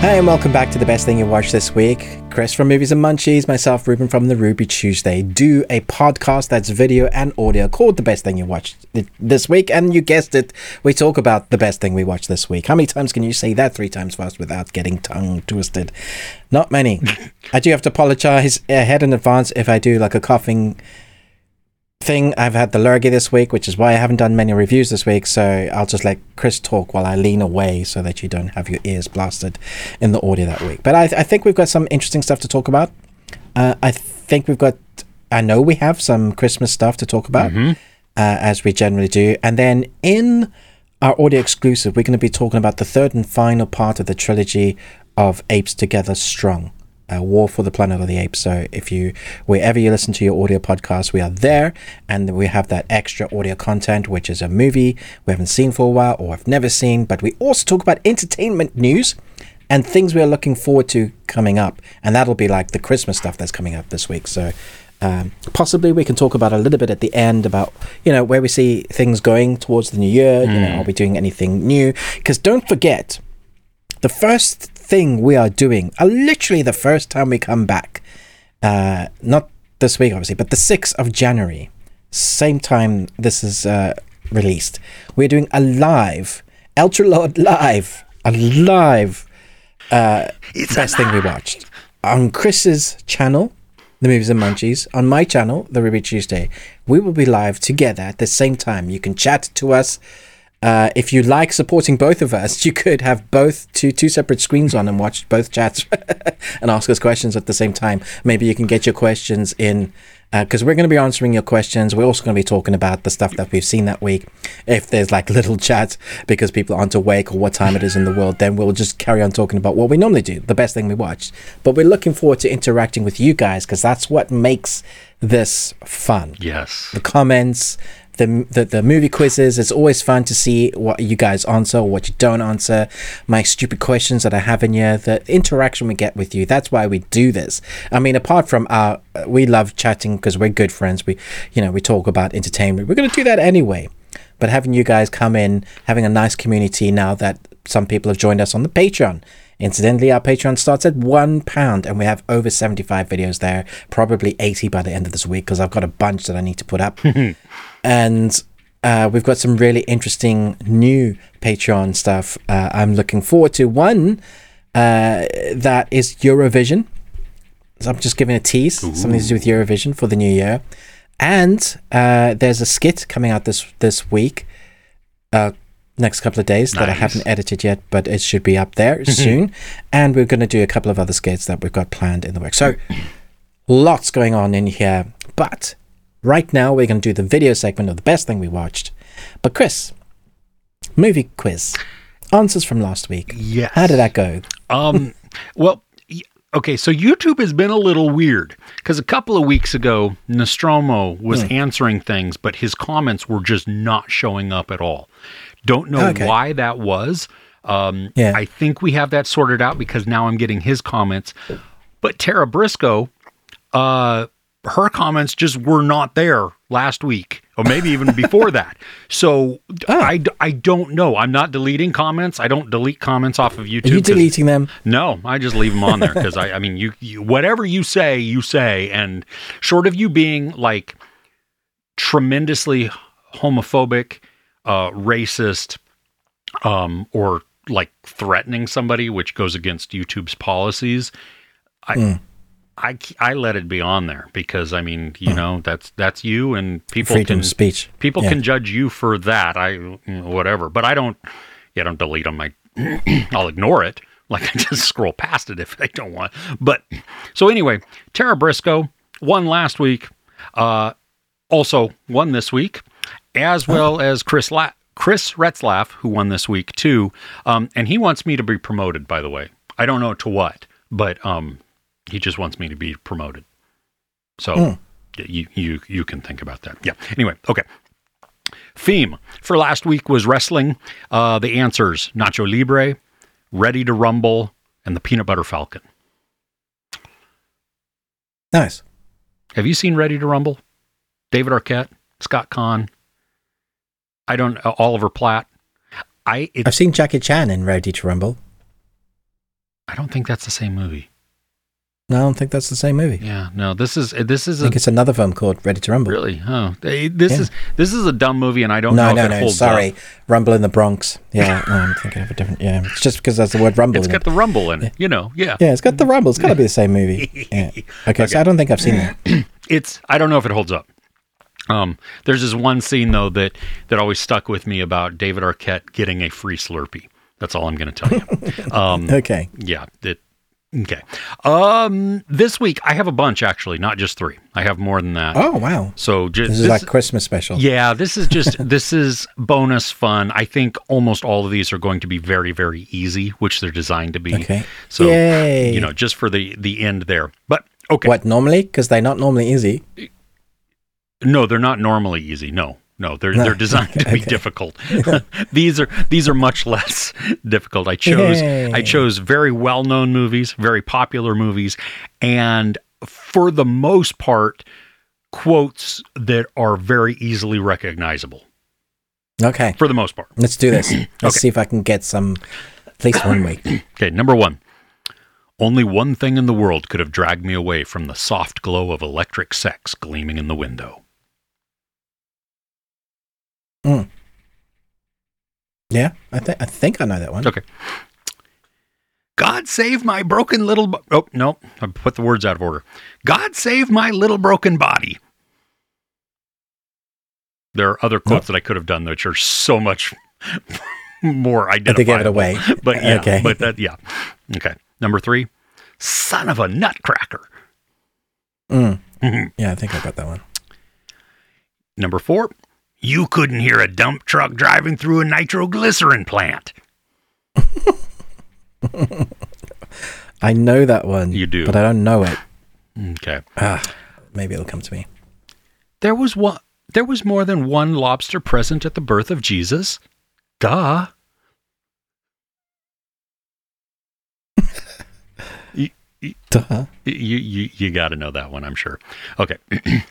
Hi, and welcome back to the best thing you watched this week. Chris from Movies and Munchies, myself, Ruben from the Ruby Tuesday, do a podcast that's video and audio called The Best Thing You Watched this week. And you guessed it, we talk about the best thing we watched this week. How many times can you say that three times fast without getting tongue twisted? Not many. I do have to apologize ahead in advance if I do like a coughing thing. I've had the lurgy this week, which is why I haven't done many reviews this week. So I'll just let Chris talk while I lean away so that you don't have your ears blasted in the audio that week. But I, I think we've got some interesting stuff to talk about. Uh, I think we've got, I know we have some Christmas stuff to talk about, mm-hmm. uh, as we generally do. And then in our audio exclusive, we're going to be talking about the third and final part of the trilogy of Apes Together Strong uh, War for the Planet of the Apes. So if you wherever you listen to your audio podcast, we are there, and we have that extra audio content, which is a movie we haven't seen for a while or have never seen. But we also talk about entertainment news and things we are looking forward to coming up, and that'll be like the Christmas stuff that's coming up this week. So. Um, possibly we can talk about a little bit at the end about you know where we see things going towards the new year. Mm. You know, hmm. are we doing anything new? Because don't forget, the first thing we are doing, uh, literally the first time we come back, uh, not this week obviously, but the 6th of January, same time this is uh, released, we're doing a live, Ultra Lord live, a live uh, it's best thing we watched on Chris's channel, The Movies and Munchies, on my channel, The Ruby Tuesday. We will be live together at the same time. You can chat to us uh, if you like supporting both of us, you could have both two two separate screens on and watch both chats and ask us questions at the same time. Maybe you can get your questions in because uh, we're going to be answering your questions. We're also going to be talking about the stuff that we've seen that week. If there's like little chat because people aren't awake or what time it is in the world, then we'll just carry on talking about what we normally do, the best thing we watched. But we're looking forward to interacting with you guys because that's what makes this fun. Yes. The comments, the, the, the movie quizzes. It's always fun to see what you guys answer or what you don't answer. My stupid questions that I have in here, the interaction we get with you. That's why we do this. I mean, apart from our, we love chatting because we're good friends. We, you know, we talk about entertainment. We're going to do that anyway. But having you guys come in, having a nice community now that some people have joined us on the Patreon. Incidentally, our Patreon starts at one pound, and we have over 75 videos there, probably 80 by the end of this week because I've got a bunch that I need to put up. and uh, we've got some really interesting new Patreon stuff uh, I'm looking forward to. One uh, that is Eurovision. So I'm just giving a tease, Ooh. something to do with Eurovision for the new year. And uh, there's a skit coming out this this week uh, next couple of days nice. that I haven't edited yet, but it should be up there soon. And we're going to do a couple of other skits that we've got planned in the work. So lots going on in here. But right now we're going to do the video segment of the best thing we watched. But Chris, movie quiz. Answers from last week. Yes. How did that go? Um well okay, so YouTube has been a little weird because a couple of weeks ago, Nostromo was mm. answering things, but his comments were just not showing up at all. Don't know okay. why that was. Um, yeah. I think we have that sorted out because now I'm getting his comments. But Tara Briscoe, uh, her comments just were not there last week or maybe even before that. So oh. I, I don't know. I'm not deleting comments. I don't delete comments off of YouTube. Are you deleting them? No, I just leave them on there because I, I mean, you, you, whatever you say, you say. And short of you being like tremendously homophobic, uh, racist, um, or like threatening somebody, which goes against YouTube's policies, I, mm. I, I let it be on there because I mean, you mm. know, that's that's you and people freedom can speech. People yeah. can judge you for that. I whatever, but I don't. Yeah, I don't delete on my. I'll ignore it. Like I just scroll past it if I don't want. But so anyway, Tara Briscoe won last week. Uh, also won this week, as well as Chris La- Chris Retzlaff, who won this week too, um, and he wants me to be promoted. By the way, I don't know to what, but um, he just wants me to be promoted. So mm. you you you can think about that. Yeah. Anyway, okay. Theme for last week was wrestling. Uh, the answers: Nacho Libre, Ready to Rumble, and the Peanut Butter Falcon. Nice. Have you seen Ready to Rumble? David Arquette, Scott Caan, I don't uh, Oliver Platt. I I've seen Jackie Chan in Ready to Rumble. I don't think that's the same movie. No, I don't think that's the same movie. Yeah, no. This is this is I a think it's another film called Ready to Rumble. really. Oh, Eh, this Yeah. is this is a dumb movie, and I don't No, know no, if it no. holds Sorry, up. Rumble in the Bronx. Yeah, no, I'm thinking of a different. Yeah, it's just because there's the word Rumble. It's got it. the rumble in it. You know, yeah. Yeah, it's got the Rumble. It's got to be the same movie. Yeah. Okay, so I don't think I've seen that. it's I don't know if it holds up. Um, there's this one scene though that that always stuck with me about David Arquette getting a free Slurpee. That's all I'm going to tell you. um, Okay. yeah. It, okay. Um, this week I have a bunch actually, not just three. I have more than that. Oh wow, So just this is like Christmas special. yeah, this is just this is bonus fun. I think almost all of these are going to be very very easy, which they're designed to be. Okay. So Yay. you know, just for the the end there. But okay. What normally? Because they're not normally easy. No, they're not normally easy. No, no, they're No. they're designed to be Okay. difficult. these are these are much less difficult. I chose I chose very well known movies, very popular movies, and for the most part, quotes that are very easily recognizable. Okay, For the most part. let's do this. Let's Okay. see if I can get some. At least one week. Okay, number one. Only one thing in the world could have dragged me away from the soft glow of electric sex gleaming in the window. Yeah, I think I think I know that one. Okay. God save my broken little. Bo- oh no, I put the words out of order. God save my little broken body. There are other quotes that I could have done, which are so much more But identifiable. they gave it away. But yeah, Okay. but that yeah. Okay. Number three, son of a nutcracker. Mm. Yeah, I think I got that one. Number four, you couldn't hear a dump truck driving through a nitroglycerin plant. I know that one. You do. but I don't know it. Okay. Ah, maybe it'll come to me. There was one. There was more than one lobster present at the birth of Jesus. Duh. you, Duh. you, you, you got to know that one, I'm sure. Okay.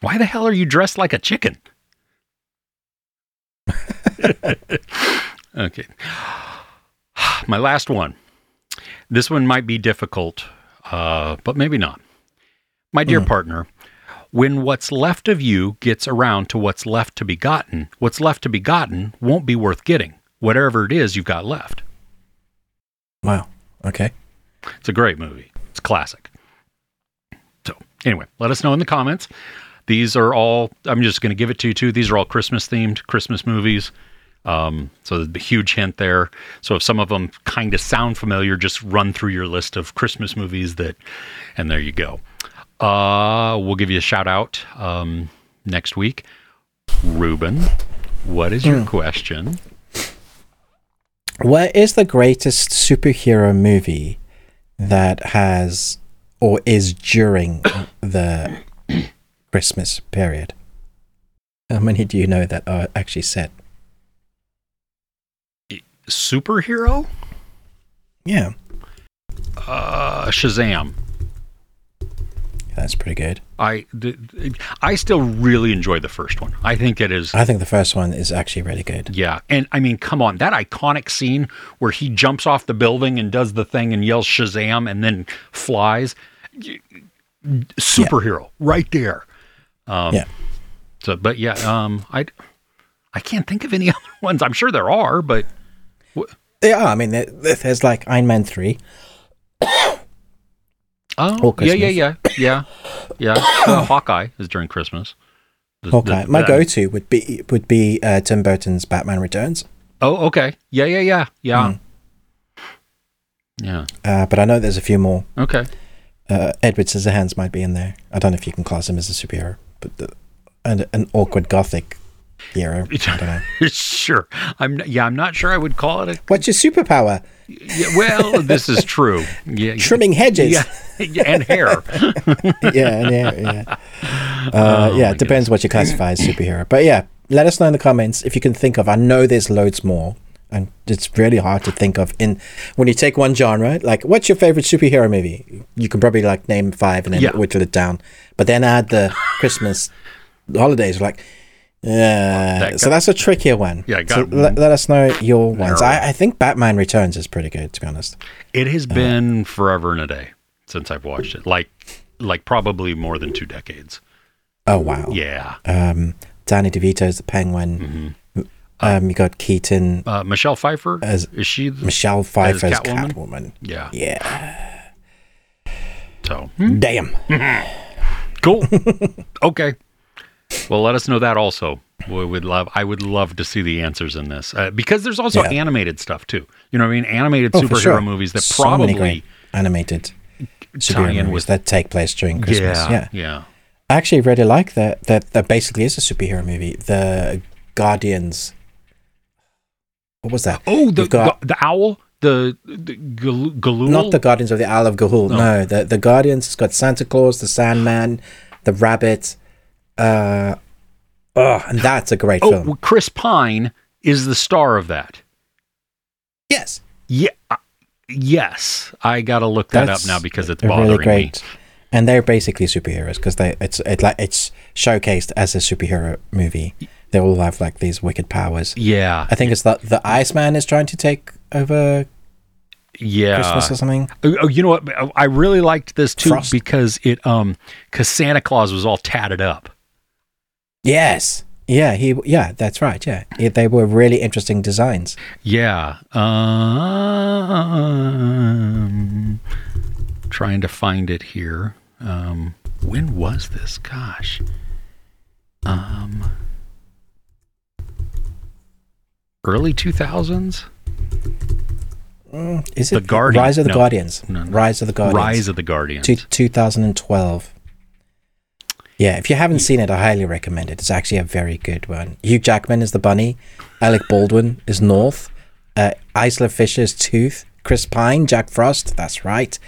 Why the hell are you dressed like a chicken? okay. My last one. This one might be difficult, uh, but maybe not. My dear partner, when what's left of you gets around to what's left to be gotten, what's left to be gotten won't be worth getting, whatever it is you've got left. Wow. Okay. It's a great movie. It's classic. So, anyway, let us know in the comments. These are all, I'm just going to give it to you too. These are all Christmas themed, Christmas movies. Um, so there's a huge hint there. So if some of them kind of sound familiar, just run through your list of Christmas movies that, and there you go. Uh, we'll give you a shout out um, next week. Ruben, what is your question? What is the greatest superhero movie that has or is during the Christmas period? How many do you know that are actually set? Superhero? Yeah, Uh, Shazam. that's pretty good. I the, I still really enjoy the first one. I think it is I think the first one is actually really good. yeah. And I mean, come on, that iconic scene where he jumps off the building and does the thing and yells Shazam and then flies. Superhero right there. Um, Yeah. So, but yeah, um, I I can't think of any other ones. I'm sure there are, but Yeah, I mean, there, there's like Iron Man 3. oh, yeah, yeah, yeah, yeah, yeah. Well, Hawkeye is during Christmas. The- Hawkeye. the- My go-to would be would be uh, Tim Burton's Batman Returns. Oh, okay. Yeah, yeah, yeah, yeah. Hmm. Yeah. Uh, but I know there's a few more. Okay. Uh, Edward Scissorhands might be in there. I don't know if you can class him as a superhero, but the, an, an awkward gothic hero. I don't know. sure. I'm. Yeah, I'm not sure. I would call it a. What's your superpower? Yeah, well, this is true. Yeah. Trimming hedges. Yeah. and hair. yeah, yeah, yeah. Uh, Oh, yeah, it depends what you classify as superhero. But yeah, let us know in the comments if you can think of. I know there's loads more, and it's really hard to think of. In when you take one genre, like what's your favorite superhero movie? You can probably like name five and then Yeah. whittle it down. But then add the Christmas holidays, like Yeah. That so that's a trickier one. Yeah, it So let, let us know your ones. I, I think Batman Returns is pretty good, to be honest. It has Uh-huh. been forever and a day since I've watched it. Like, like probably more than two decades. Oh wow. Yeah. Um, Danny DeVito's the Penguin. Mm-hmm. Um, you got Keaton, Uh, Michelle Pfeiffer As- is she? the- Michelle Pfeiffer's Catwoman? Catwoman. Yeah. Yeah. So Damn. cool. okay. Well, let us know that also. We would love. I would love to see the answers in this uh, because there's also Yeah. animated stuff too. You know what I mean? Animated Oh, superhero sure. movies that So probably animated superhero movies with. that take place during Christmas. Yeah, Yeah. yeah. I actually really like that. That that basically is a superhero movie. The Guardians. What was that? Oh, the got- the, the owl, the the. Not the Guardians of the Isle of Ga'Hoole. No. No, the the Guardians. It's got Santa Claus, the Sandman, the Rabbit. Uh, oh, and that's a great oh, film. well, Chris Pine is the star of that. Yes, Yeah. uh, Yes, I got to look that That's up now because it's bothering really me. great. And they're basically superheroes because they it's it like it's showcased as a superhero movie. They all have like these wicked powers. Yeah, I think it's that the Iceman is trying to take over yeah. Christmas or something. Oh, oh, you know what? I really liked this too Frost. because it um because Santa Claus was all tatted up. Yes. Yeah, he. Yeah, that's right. Yeah, Yeah, they were really interesting designs. Yeah. Um, trying to find it here. Um, when was this? Gosh. Um, early two thousands. Is The it Guardian- Rise of the no. Guardians? No, no. Rise of the Guardians. Rise of the Guardians. Two, 2012. Yeah, if you haven't seen it, I highly recommend it. It's actually a very good one. Hugh Jackman is the bunny. Alec Baldwin is North. Uh, Isla Fisher is Tooth. Chris Pine, Jack Frost. That's right.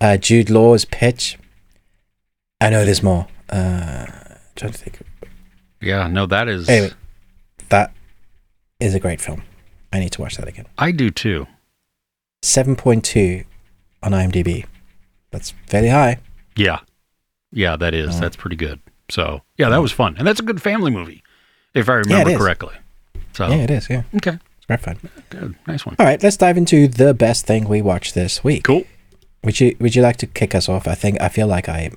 Uh, Jude Law is Pitch. I know there's more. Uh, trying to think. yeah. No, that is. Anyway, that is a great film. I need to watch that again. I do too. 7.2 on IMDb. That's fairly high. Yeah. Yeah, that is. Oh. That's pretty good. So, yeah, that was fun. And that's a good family movie, if I remember is. correctly. So, Yeah, it is. Yeah, okay. it's great fun. Good. Nice one. All right, let's dive into the best thing we watched this week. Cool. Would you Would you like to kick us off? I think I feel like I'm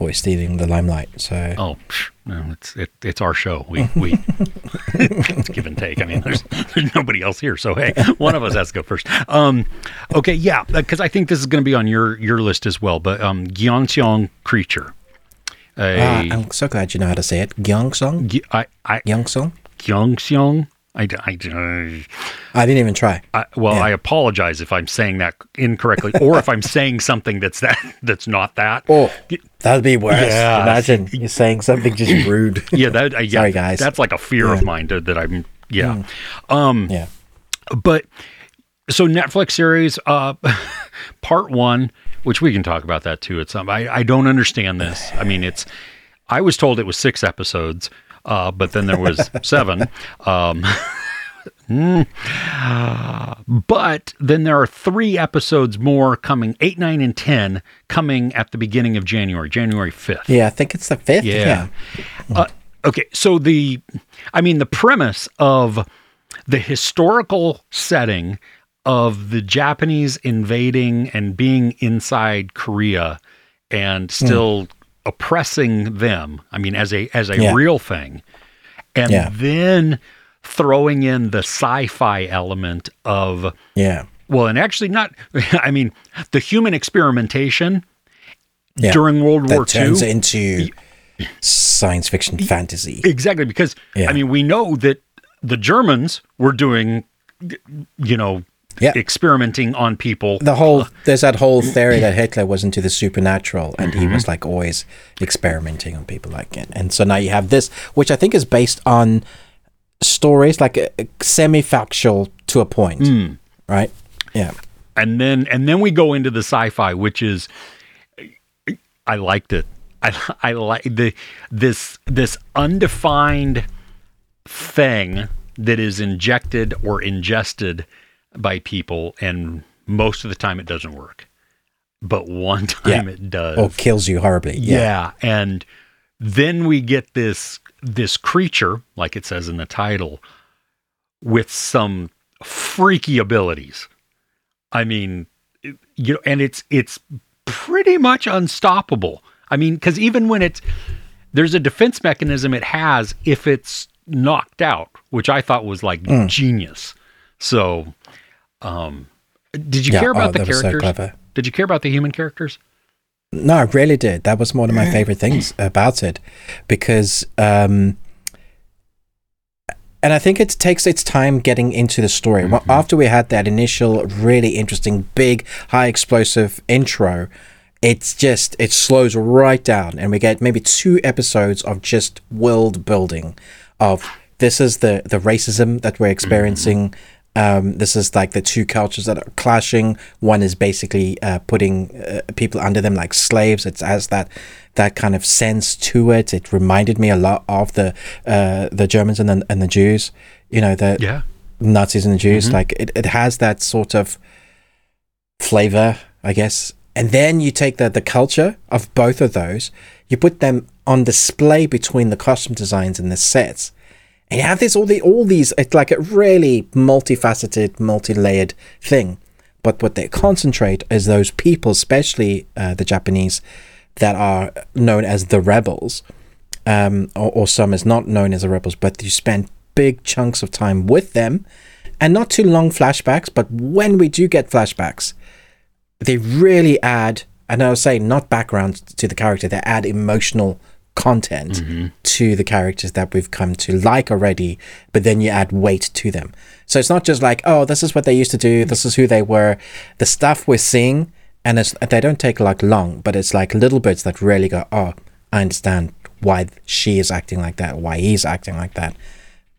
always stealing the limelight. So Oh, psh, no, it's it, it's our show. We we it's give and take. I mean, there's there's nobody else here, so hey, one of us has to go first. Um, okay, yeah, because I think this is going to be on your your list as well. But um, Gyeongseong creature. A, ah, I'm so glad you know how to say it. Gyeongsong, G- I I Gyeongsong. Gyeongseong. I, I, I didn't even try. I, well, Yeah. I apologize if I'm saying that incorrectly, or if I'm saying something that's that that's not that. Oh, that'd be worse. Yeah. Imagine you're saying something just rude. Yeah, that uh, yeah, Sorry, guys. That's like a fear of mine that, that I'm. Yeah, um, yeah. but so Netflix series, uh, part one, which we can talk about that too. At some, I I don't understand this. I mean, it's. I was told it was six episodes, uh, but then there was seven. Um, mm. but then there are three episodes more coming, eight, nine, and ten coming at the beginning of January, January fifth. Yeah, I think it's the fifth. Yeah. Yeah. Uh, okay, so the, I mean, the premise of the historical setting of the Japanese invading and being inside Korea and still oppressing them. I mean, as a as a Yeah. real thing, and Yeah. then throwing in the sci-fi element of Yeah. well, and actually not. I mean, the human experimentation Yeah. during World That War turns II. into science fiction fantasy. Exactly, because. I mean, we know that the Germans were doing, you know, Yeah. experimenting on people. the whole there's that whole theory that Hitler was into the supernatural and he Mm-hmm. was like always experimenting on people like it. And so now you have this, which I think is based on stories like uh, semi-factual to a point, Hmm. right? Yeah, and then and then we go into the sci-fi, which is, I liked it. I I like the this this undefined thing that is injected or ingested by people, and most of the time it doesn't work, but one time Yeah. it does. Oh, kills you horribly. Yeah, Yeah. And then we get this this creature, like it says in the title, with some freaky abilities. I mean, you know, and it's it's pretty much unstoppable. I mean, because even when it's there's a defense mechanism it has if it's knocked out, which I thought was like Mm. genius. So, um, did you Yeah, care oh, about the that was so characters? clever. did you care about the human characters? No, I really did. That was one of my favorite things about it because, um, and I think it takes its time getting into the story. Well, after we had that initial really interesting, big, high explosive intro, it's just it slows right down, and we get maybe two episodes of just world building. Of this is the the racism that we're experiencing. Um, this is like the two cultures that are clashing. One is basically uh, putting uh, people under them like slaves. It has that that kind of sense to it. It reminded me a lot of the uh, the Germans and the, and the Jews. You know the Yeah. Nazis and the Jews. Like it, it has that sort of flavor, I guess. And then you take the the culture of both of those, you put them on display between the costume designs and the sets. And you have this all the all these it's like a really multifaceted, multi-layered thing. But what they concentrate is those people, especially uh, the Japanese, that are known as the rebels, um, or, or some is not known as the rebels, but you spend big chunks of time with them, and not too long flashbacks. But when we do get flashbacks, they really add, and I was saying not background to the character, they add emotional content to the characters that we've come to like already, but then you add weight to them. So it's not just like, oh, this is what they used to do, this is who they were. The stuff we're seeing, and it's, they don't take like long, but it's like little bits that really go, oh, I understand why she is acting like that, why he's acting like that.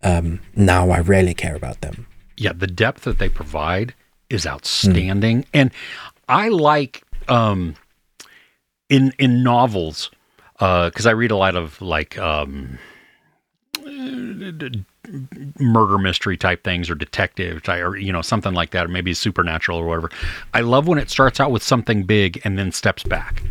Um, now I really care about them. yeah, the depth that they provide is outstanding, and I like um, in in novels because I read a lot of like um, murder mystery type things or detective type, or you know something like that, or maybe supernatural or whatever. I love when it starts out with something big and then steps back,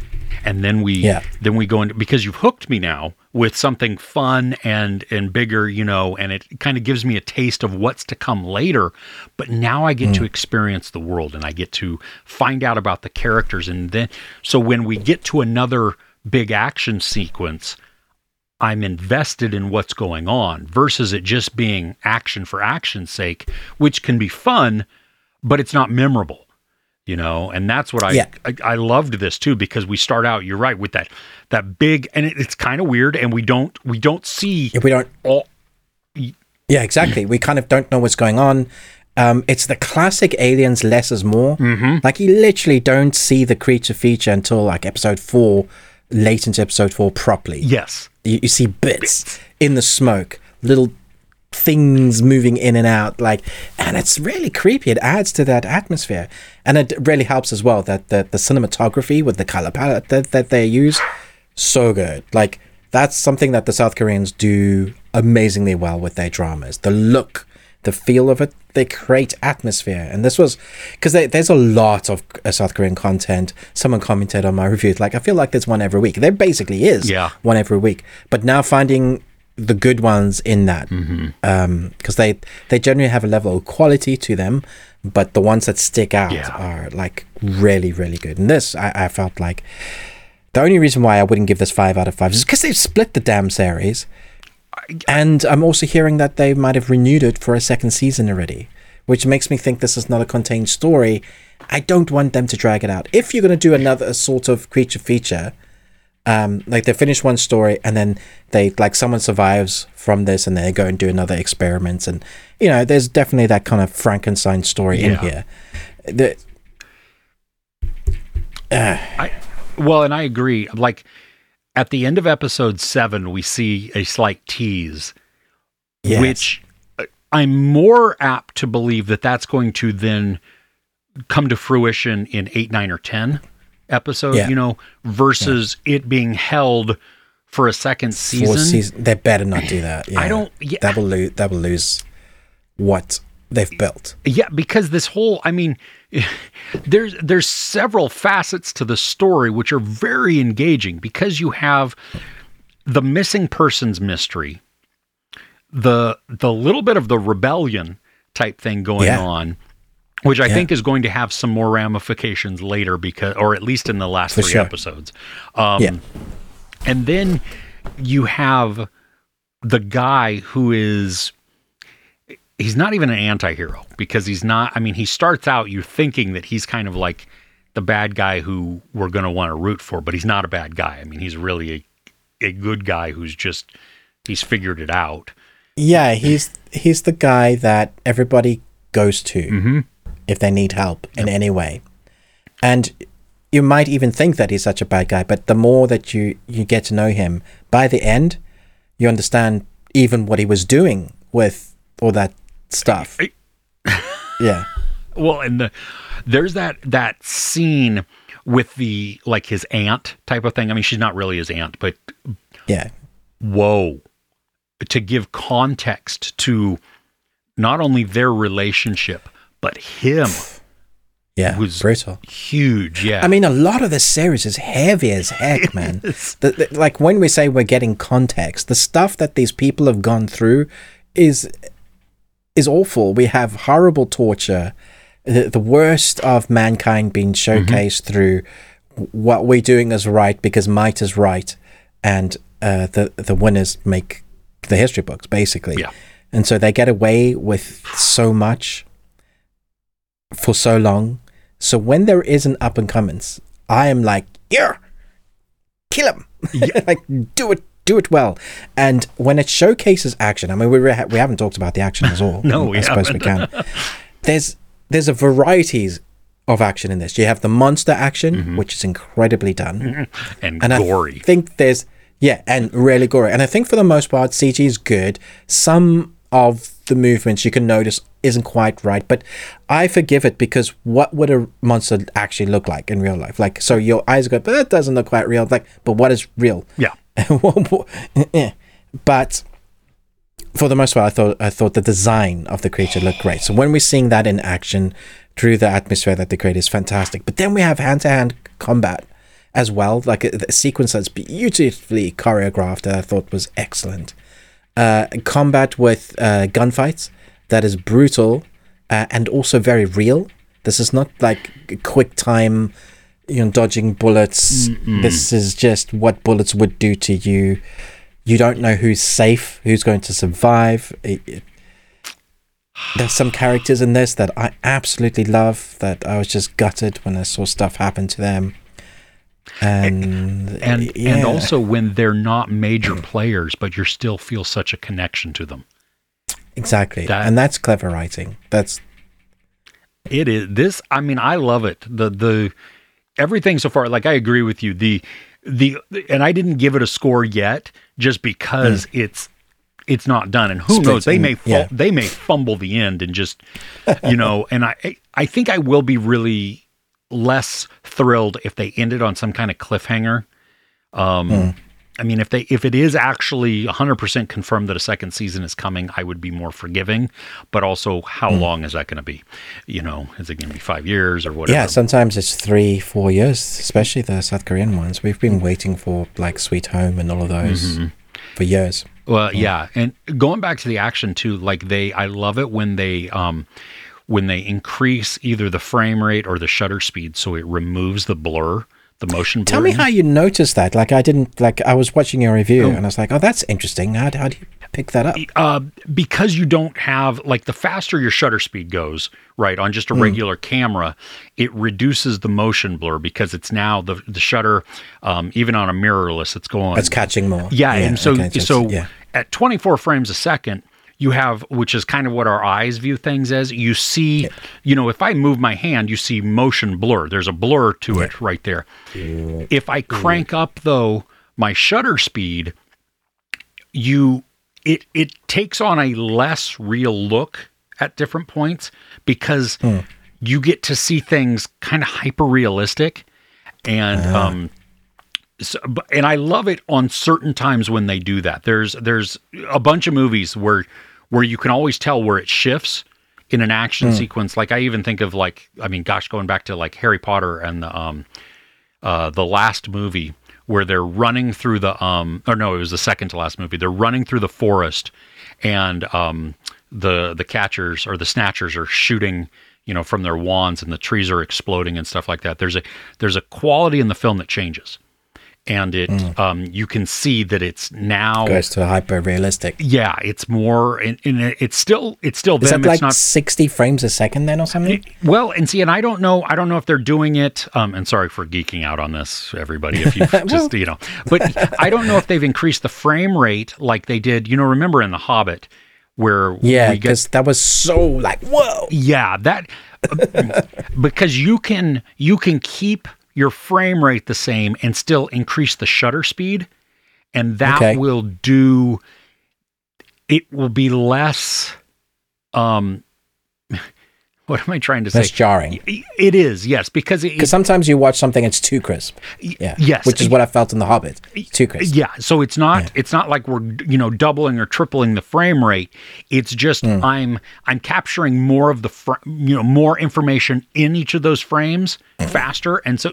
and then we Yeah. then we go into because you've hooked me now with something fun and and bigger, you know, and it kind of gives me a taste of what's to come later. But now I get to experience the world and I get to find out about the characters, and then so when we get to another big action sequence. I'm invested in what's going on versus it just being action for action's sake, which can be fun, but it's not memorable, you know. And that's what I Yeah. I, I loved this too because we start out. You're right with that that big, and it, it's kind of weird, and we don't we don't see If we don't all. Yeah, exactly. We kind of don't know what's going on. Um, it's the classic aliens less is more. Mm-hmm. Like you literally don't see the creature feature until like episode four, late into episode four properly. Yes, You, you see bits in the smoke, little things moving in and out, like, and it's really creepy. It adds to that atmosphere, and it really helps as well that the the cinematography with the color palette that, that they use, so good. Like that's something that the South Koreans do amazingly well with their dramas. The look, the feel of it, they create atmosphere. And this was because there's a lot of uh, South Korean content. Someone commented on my review, like I feel like there's one every week. There basically is Yeah. one every week. But now finding the good ones in that, because they they generally have a level of quality to them, but the ones that stick out Yeah. are like really really good. And this, I, I felt like the only reason why I wouldn't give this five out of five is because they've split the damn series. And I'm also hearing that they might have renewed it for a second season already, which makes me think this is not a contained story. I don't want them to drag it out. If you're going to do another sort of creature feature, um, like they finish one story and then they like someone survives from this and they go and do another experiment, and you know, there's definitely that kind of Frankenstein story in here. The, I well, and I agree. Like at the end of episode seven, we see a slight tease, yes. which uh, I'm more apt to believe that that's going to then come to fruition in eight, nine, or ten episodes. Yeah. You know, versus it being held for a second season. Season, they better not do that. Yeah. I don't. Yeah, That will lose. That will lose what they've built. Yeah, because this whole I mean there's there's several facets to the story which are very engaging because you have the missing persons mystery, the the little bit of the rebellion type thing going Yeah. on, which I Yeah. think is going to have some more ramifications later because, or at least in the last For three sure. episodes. Um, Yeah. And then you have the guy who is he's not even an anti-hero because he's not I mean he starts out you're thinking that he's kind of like the bad guy who we're going to want to root for but he's not a bad guy. I mean he's really a a good guy who's just he's figured it out. Yeah, he's he's the guy that everybody goes to Mm-hmm. if they need help in any way. And you might even think that he's such a bad guy, but the more that you you get to know him, by the end, you understand even what he was doing with all that stuff. Yeah. Well, and the there's that that scene with the like his aunt type of thing. I mean, she's not really his aunt, but Yeah. whoa, to give context to not only their relationship but him, Yeah. Was- brutal. huge. Yeah, I mean, a lot of this series is heavy as heck, man. The, the, like when we say we're getting context, the stuff that these people have gone through is is awful. We have horrible torture, the, the worst of mankind being showcased through what we're doing is right because might is right, and uh, the the winners make the history books basically. Yeah. And so they get away with so much for so long. So when there is an up and comings, I am like, yeah, kill him, Yeah. like do it, do it well. And when it showcases action, I mean, we re- we haven't talked about the action at all. No, we I suppose we can. There's there's a varieties of action in this. You have the monster action, mm-hmm. which is incredibly done, and, and gory. I think there's yeah, and really gory. And I think for the most part, CG is good. Some of the movements you can notice isn't quite right, but I forgive it because what would a monster actually look like in real life? Like, so your eyes go, but that doesn't look quite real. Like, but what is real? yeah. but for the most part, I thought I thought the design of the creature looked great. So when we're seeing that in action through the atmosphere that they create is fantastic. But then we have hand to hand combat as well, like a, a sequence that's beautifully choreographed that I thought was excellent. Uh, combat with uh, gunfights that is brutal uh, and also very real. This is not like quick time, you know, dodging bullets. This is just what bullets would do to you. You don't know who's safe, who's going to survive. It- it- there's some characters in this that I absolutely love that I was just gutted when I saw stuff happen to them. And and yeah. and also when they're not major players, but you still feel such a connection to them. exactly, that- and that's clever writing. That's It is this. I mean, I love it. The the everything so far. Like I agree with you. The the and I didn't give it a score yet, just because it's it's not done. And who Split knows? They may yeah. they may fumble the end and just you know. And I I think I will be really less thrilled if they ended on some kind of cliffhanger. Um, Hmm. I mean, if they if it is actually 100% confirmed that a second season is coming, I would be more forgiving. But also, how Hmm. long is that going to be? You know, is it going to be five years or whatever? yeah. Sometimes it's three, four years, especially the South Korean ones. We've been waiting for like Sweet Home and all of those Mm-hmm. for years. Well, yeah, and going back to the action too, like they, I love it when they, um, when they increase either the frame rate or the shutter speed, so it removes the blur, the motion. Tell me how you noticed that. Like I didn't like I was watching your review and I was like, oh, that's interesting. How, how do you pick that up? uh, because you don't have like the faster your shutter speed goes, right, on just a Hmm. regular camera, it reduces the motion blur because it's now the the shutter, um, even on a mirrorless, it's going. It's catching more. Yeah, and so okay, so yeah. at 24 frames a second, you have which is kind of what our eyes view things as. You see, you know, if I move my hand, you see motion blur. There's a blur to it right there. If I crank up though my shutter speed, you it it takes on a less real look at different points because you get to see things kind of hyper realistic and um so, and I love it on certain times when they do that. There's there's a bunch of movies where where you can always tell where it shifts in an action sequence. Like I even think of like I mean, gosh, going back to like Harry Potter and the um uh the last movie where they're running through the um or no, it was the second to last movie. They're running through the forest and um the the catchers or the snatchers are shooting you know from their wands and the trees are exploding and stuff like that there's a there's a quality in the film that changes and it um you can see that it's now Goes to hyper realistic. yeah it's more and, and it's still it's still Is them that like it's not 60 frames a second then or something? well, and see, and I don't know, I don't know if they're doing it. Um, and sorry for geeking out on this, everybody. If you just, you know, but I don't know if they've increased the frame rate like they did. You know, remember in The Hobbit, where Yeah, because that was so like, whoa. yeah, that because you can you can keep your frame rate the same and still increase the shutter speed, and that Okay. will do. It will be less. Um, what am I trying to say? That's jarring. It is, yes, because it, Because sometimes you watch something, it's too crisp. Yeah. yes, Which is what I felt in The Hobbit. Too crisp. yeah. So it's not it's not like we're you know doubling or tripling the frame rate. It's just Hmm. I'm I'm capturing more of the fr- you know more information in each of those frames Hmm. faster, and so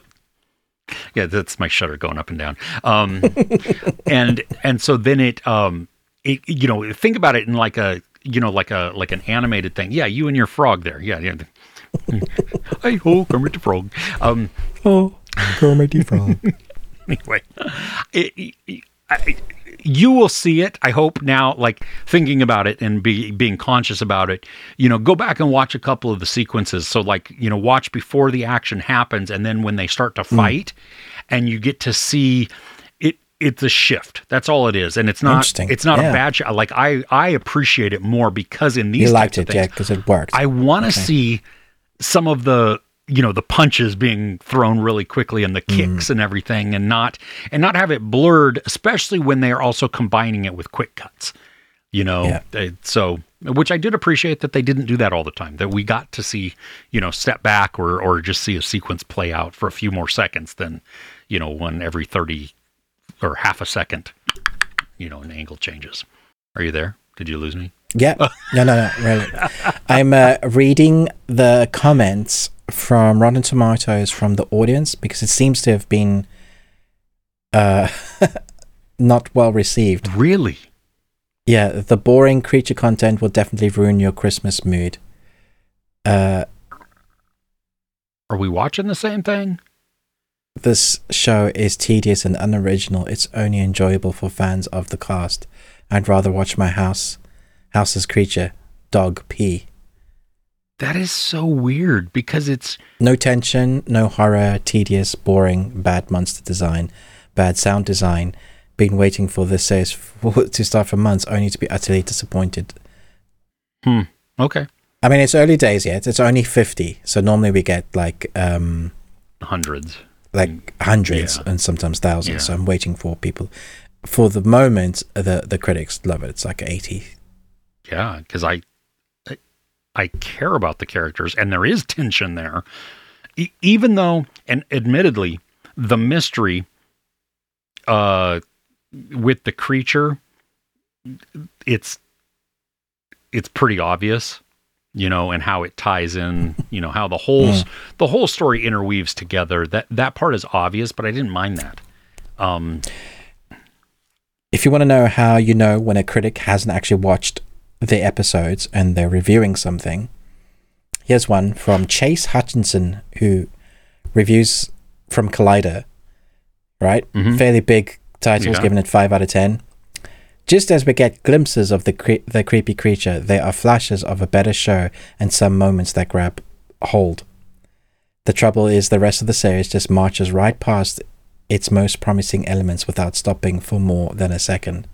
yeah, that's my shutter going up and down. Um, and and so then it um it you know think about it in like a you know like a like an animated thing. Yeah, you and your frog there. Yeah, yeah. Hey ho, Kermit the Frog. Um, Oh, Kermit the Frog. anyway, it, it- I, you will see it. I hope now, like thinking about it and be being conscious about it. You know, go back and watch a couple of the sequences. So, like, you know, watch before the action happens, and then when they start to fight, and you get to see. It's a shift. That's all it is, and it's not. Interesting. It's not Yeah. a bad. Sh- like I, I appreciate it more because in these You liked it, things, yeah, because it worked. I want to see some of the you know the punches being thrown really quickly and the Mm. kicks and everything and not and not have it blurred especially when they are also combining it with quick cuts you know Yeah. They- so which I did appreciate that they didn't do that all the time that we got to see you know step back or or just see a sequence play out for a few more seconds than you know one every 30 or half a second you know an angle changes are you there did you lose me Yeah. No, no, no, really. I'm uh, reading the comments from Rotten Tomatoes from the audience because it seems to have been uh, not well received. really Yeah, the boring creature content will definitely ruin your Christmas mood. Uh, are we watching the same thing this show is tedious and unoriginal. It's only enjoyable for fans of the cast. I'd rather watch my house, house's creature, dog pee. That is so weird because it's No tension, no horror, tedious, boring, bad monster design, bad sound design. Been waiting for this series for, to start for months, only to be utterly disappointed. Hmm. Okay. I mean, it's early days yet. It's only 50. So normally we get like um Hundreds. Like hundreds Yeah. and sometimes thousands. Yeah. So I'm waiting for people. For the moment, the the critics love it. It's like 80. Yeah, because I, I I care about the characters and there is tension there, e- even though and admittedly the mystery, uh, with the creature, it's it's pretty obvious, you know, and how it ties in, you know, how the whole Mm. the whole story interweaves together. That that part is obvious, but I didn't mind that. Um, If you want to know how you know when a critic hasn't actually watched the episodes and they're reviewing something, here's one from Chase Hutchinson, who reviews from Collider, right? Mhm. Fairly big titles, Yeah. giving it 5 out of 10. Just as we get glimpses of the cre- the creepy creature, there are flashes of a better show and some moments that grab hold. The trouble is the rest of the series just marches right past its most promising elements without stopping for more than a second.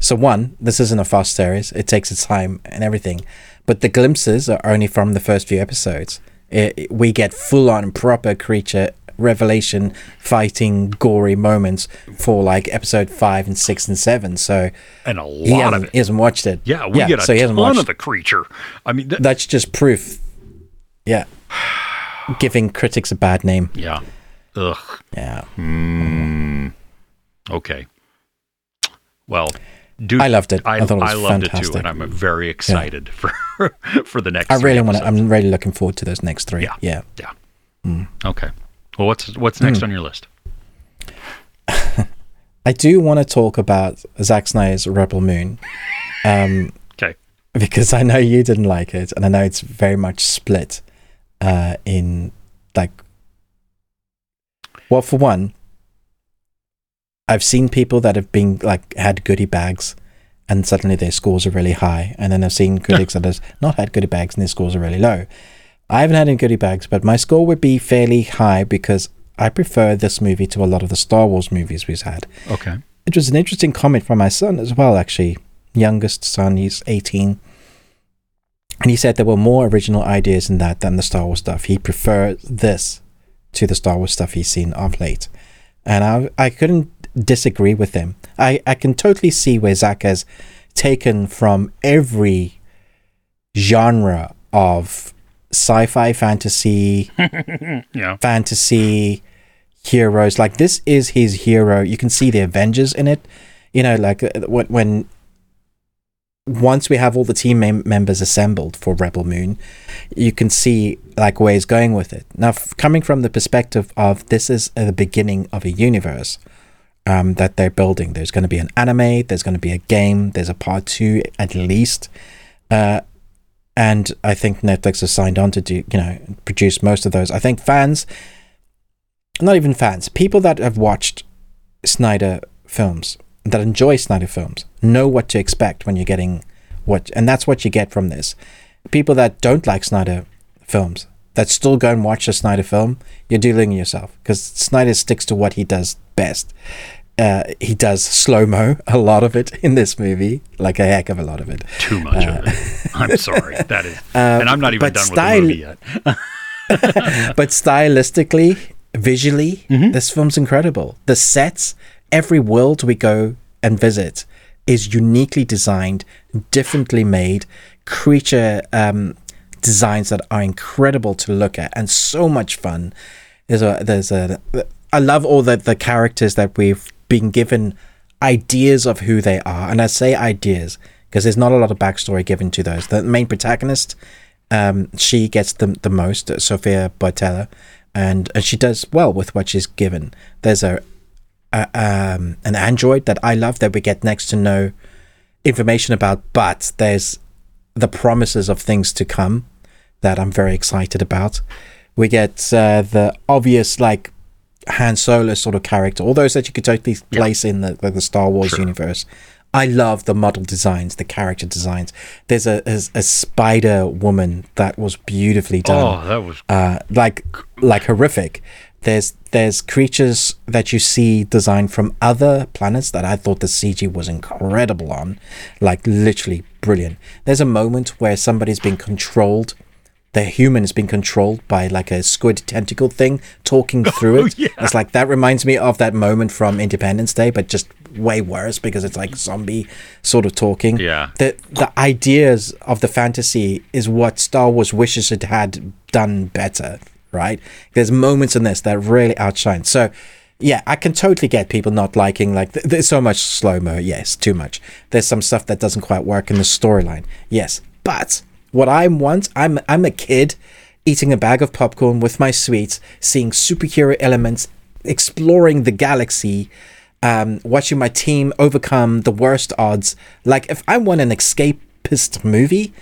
So one, this isn't a fast series; it takes its time and everything, but the glimpses are only from the first few episodes. It, it- we get full-on proper creature revelation, fighting, gory moments for like episode five and six and seven. So and a he lot of it. he hasn't watched it. Yeah, we get a so he hasn't watched of the creature. I mean, th- that's just proof. Yeah. Giving critics a bad name. yeah. Ugh. Yeah. Hmm. Okay. Well, dude, I loved it. I, I thought it was I loved it too, and I'm very excited for for the next. I really want to. I'm really looking forward to those next three. Yeah. Yeah. Okay. Well, what's what's next Hmm. on your list? I do want to talk about Zack Snyder's Rebel Moon. Um, Okay. because I know you didn't like it, and I know it's very much split uh, in like. Well, for one, I've seen people that have been like had goodie bags, and suddenly their scores are really high, and then I've seen critics that have not had goodie bags and their scores are really low. I haven't had any goodie bags, but my score would be fairly high because I prefer this movie to a lot of the Star Wars movies we've had. Okay. It was an interesting comment from my son as well, actually. Youngest son, he's 18. And he said there were more original ideas in that than the Star Wars stuff. He preferred this to the Star Wars stuff he's seen of late. And I, I couldn't disagree with him. I, I can totally see where Zack has taken from every genre of sci fi fantasy, Yeah. fantasy heroes. Like this is his hero. You can see the Avengers in it. You know, like uh, when when once we have all the team mem- members assembled for Rebel Moon, you can see like where he's going with it. Now, f- coming from the perspective of this is the beginning of a universe um, that they're building. There's going to be an anime. There's going to be a game. There's a part two at least. Uh, and I think Netflix has signed on to do, you know, produce most of those. I think fans, not even fans, people that have watched Snyder films, that enjoy Snyder films, know what to expect when you're getting what, and that's what you get from this. People that don't like Snyder films, that still go and watch a Snyder film, you're dealing yourself because Snyder sticks to what he does best. Uh, he does slow mo, a lot of it in this movie, like a heck of a lot of it. Too much of it. I'm sorry. That is, and I'm not even Uh, done style- with the movie yet. but stylistically, visually, Mm-hmm. this film's incredible. The sets, every world we go and visit is uniquely designed, differently made, creature um, designs that are incredible to look at and so much fun. There's a there's a I love all the the characters that we've been given ideas of who they are, and I say ideas because there's not a lot of backstory given to those. The main protagonist, um, she gets the the most, Sofia Boutella, and and she does well with what she's given. There's a, a um an android that I love that we get next to know information about, but there's the promises of things to come that I'm very excited about. We get uh, the obvious like Han Solo sort of character, all those that you could totally place in the, the, the Star Wars Sure. universe. I love the model designs, the character designs. There's a, a, a spider woman that was beautifully done Oh, that was uh, like like horrific. There's there's creatures that you see designed from other planets that I thought the CG was incredible on, like literally brilliant. There's a moment where somebody's being controlled. The human is being controlled by like a squid tentacle thing talking oh, through it. yeah. It's like that reminds me of that moment from Independence Day, but just way worse because it's like zombie sort of talking Yeah. the the ideas of the fantasy is what Star Wars wishes it had done better, right? There's moments in this that really outshine. So, yeah, I can totally get people not liking like th- there's so much slow mo. Yes, too much. There's some stuff that doesn't quite work in the storyline. Yes, but what I want, I'm I'm a kid eating a bag of popcorn with my sweets, seeing superhero elements, exploring the galaxy um, watching my team overcome the worst odds. Like, if I want an escapist movie,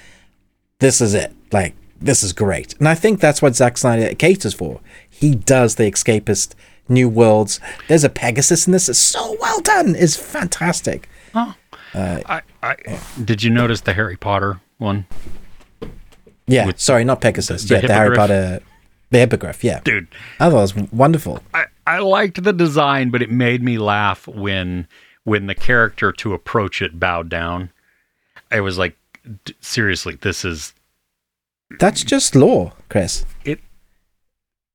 this is it. Like, this is great. And I think that's what Zack Snyder caters for. He does the escapist new worlds. There's a Pegasus in this. It's so well done. It's fantastic. Oh, I, I, did you notice the Harry Potter one? Yeah, sorry, not Pegasus. the yeah, the Harry? Potter, the hippogriff. Yeah, Dude, I thought it was wonderful. I, I liked the design, but it made me laugh when when the character to approach it bowed down. I was like, d- seriously, this is That's just law, Chris. it.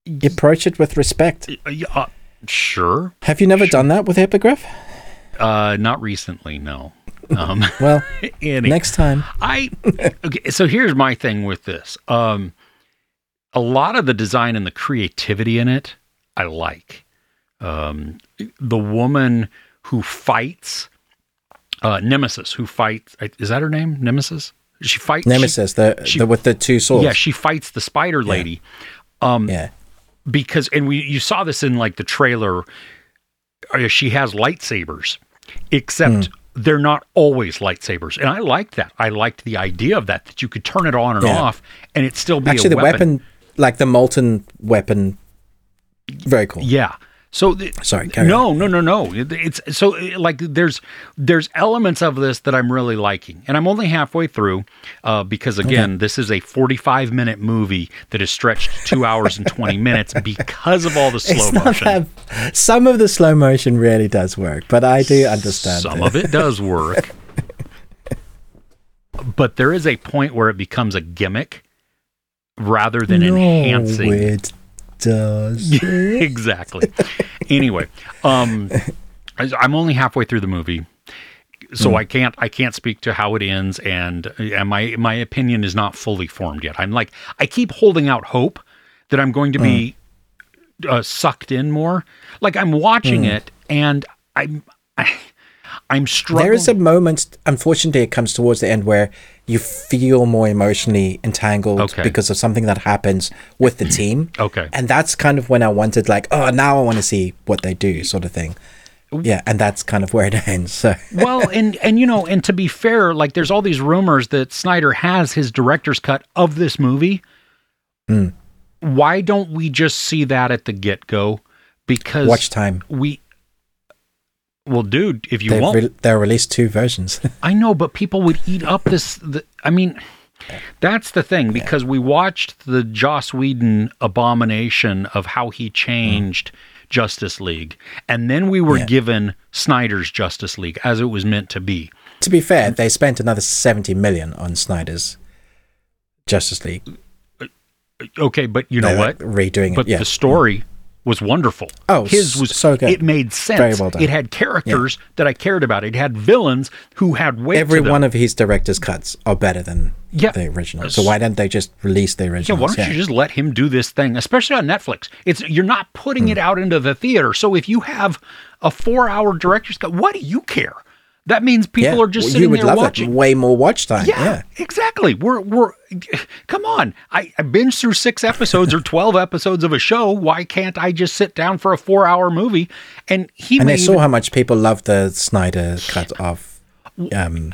You approach it with respect. Uh, sure. Have you never done that with hippogriff? Uh, not recently, no. Um, Well, next time. I okay. So here's my thing with this. Um, a lot of the design and the creativity in it, I like. Um, the woman who fights, uh, Nemesis, who fights, is that her name? Nemesis. She fights she- Nemesis, the, she- the with the two swords. yeah, she fights the spider lady yeah. because, and we you saw this in like the trailer. uh, she has lightsabers, except Hmm. They're not always lightsabers. And I liked that. I liked the idea of that, that you could turn it on and Yeah. off and it still be Actually, a the weapon, like the molten weapon, very cool. Yeah. So th- Sorry, carry no, no, no, no. It- It's so like there's there's elements of this that I'm really liking, and I'm only halfway through uh, because again, this is a 45 minute movie that is stretched to two hours and 20 minutes because of all the slow motion. that, some of the slow motion really does work, but I do understand. Some of it does work, but there is a point where it becomes a gimmick rather than enhancing. It does. exactly. anyway, um, I'm only halfway through the movie, so I can't I can't speak to how it ends, and and my my opinion is not fully formed yet. I'm like I keep holding out hope that I'm going to be uh, sucked in more. Like I'm watching it, and I'm I, I'm struggling. There is a moment, unfortunately, it comes towards the end where you feel more emotionally entangled Okay. because of something that happens with the team. Okay. And that's kind of when I wanted, like, oh, now I want to see what they do, sort of thing. Yeah, and that's kind of where it ends. So, well, and and you know, and to be fair, like there's all these rumors that Snyder has his director's cut of this movie. Hmm. Why don't we just see that at the get go? Because watch time. we. Well, dude, if you want. Won't, re- they're released two versions. I know, but people would eat up this. The, I mean, that's the thing because we watched the Joss Whedon abomination of how he mm. changed Justice League, and then we were Yeah. given Snyder's Justice League as it was meant to be. to be fair, they spent another 70 million on Snyder's Justice League. Uh, uh, okay, but you know They're, what? like, redoing But it. Yeah. the story was wonderful. Oh, his was so good. It made sense. Very well done. It had characters that I cared about. It had villains who had weight. Every one of his director's cuts are better than Yeah. the original. So why don't they just release the original? Yeah, why don't you just let him do this thing, especially on Netflix? It's you're not putting Hmm. it out into the theater. So if you have a four-hour director's cut, what do you care? That means people are just Well, sitting you would there love watching. it. Way more watch time. Yeah, Yeah. exactly. We're we're come on. I, I binged through six episodes or twelve episodes of a show. Why can't I just sit down for a four-hour movie? And he And I saw how much people loved the Snyder cut of um,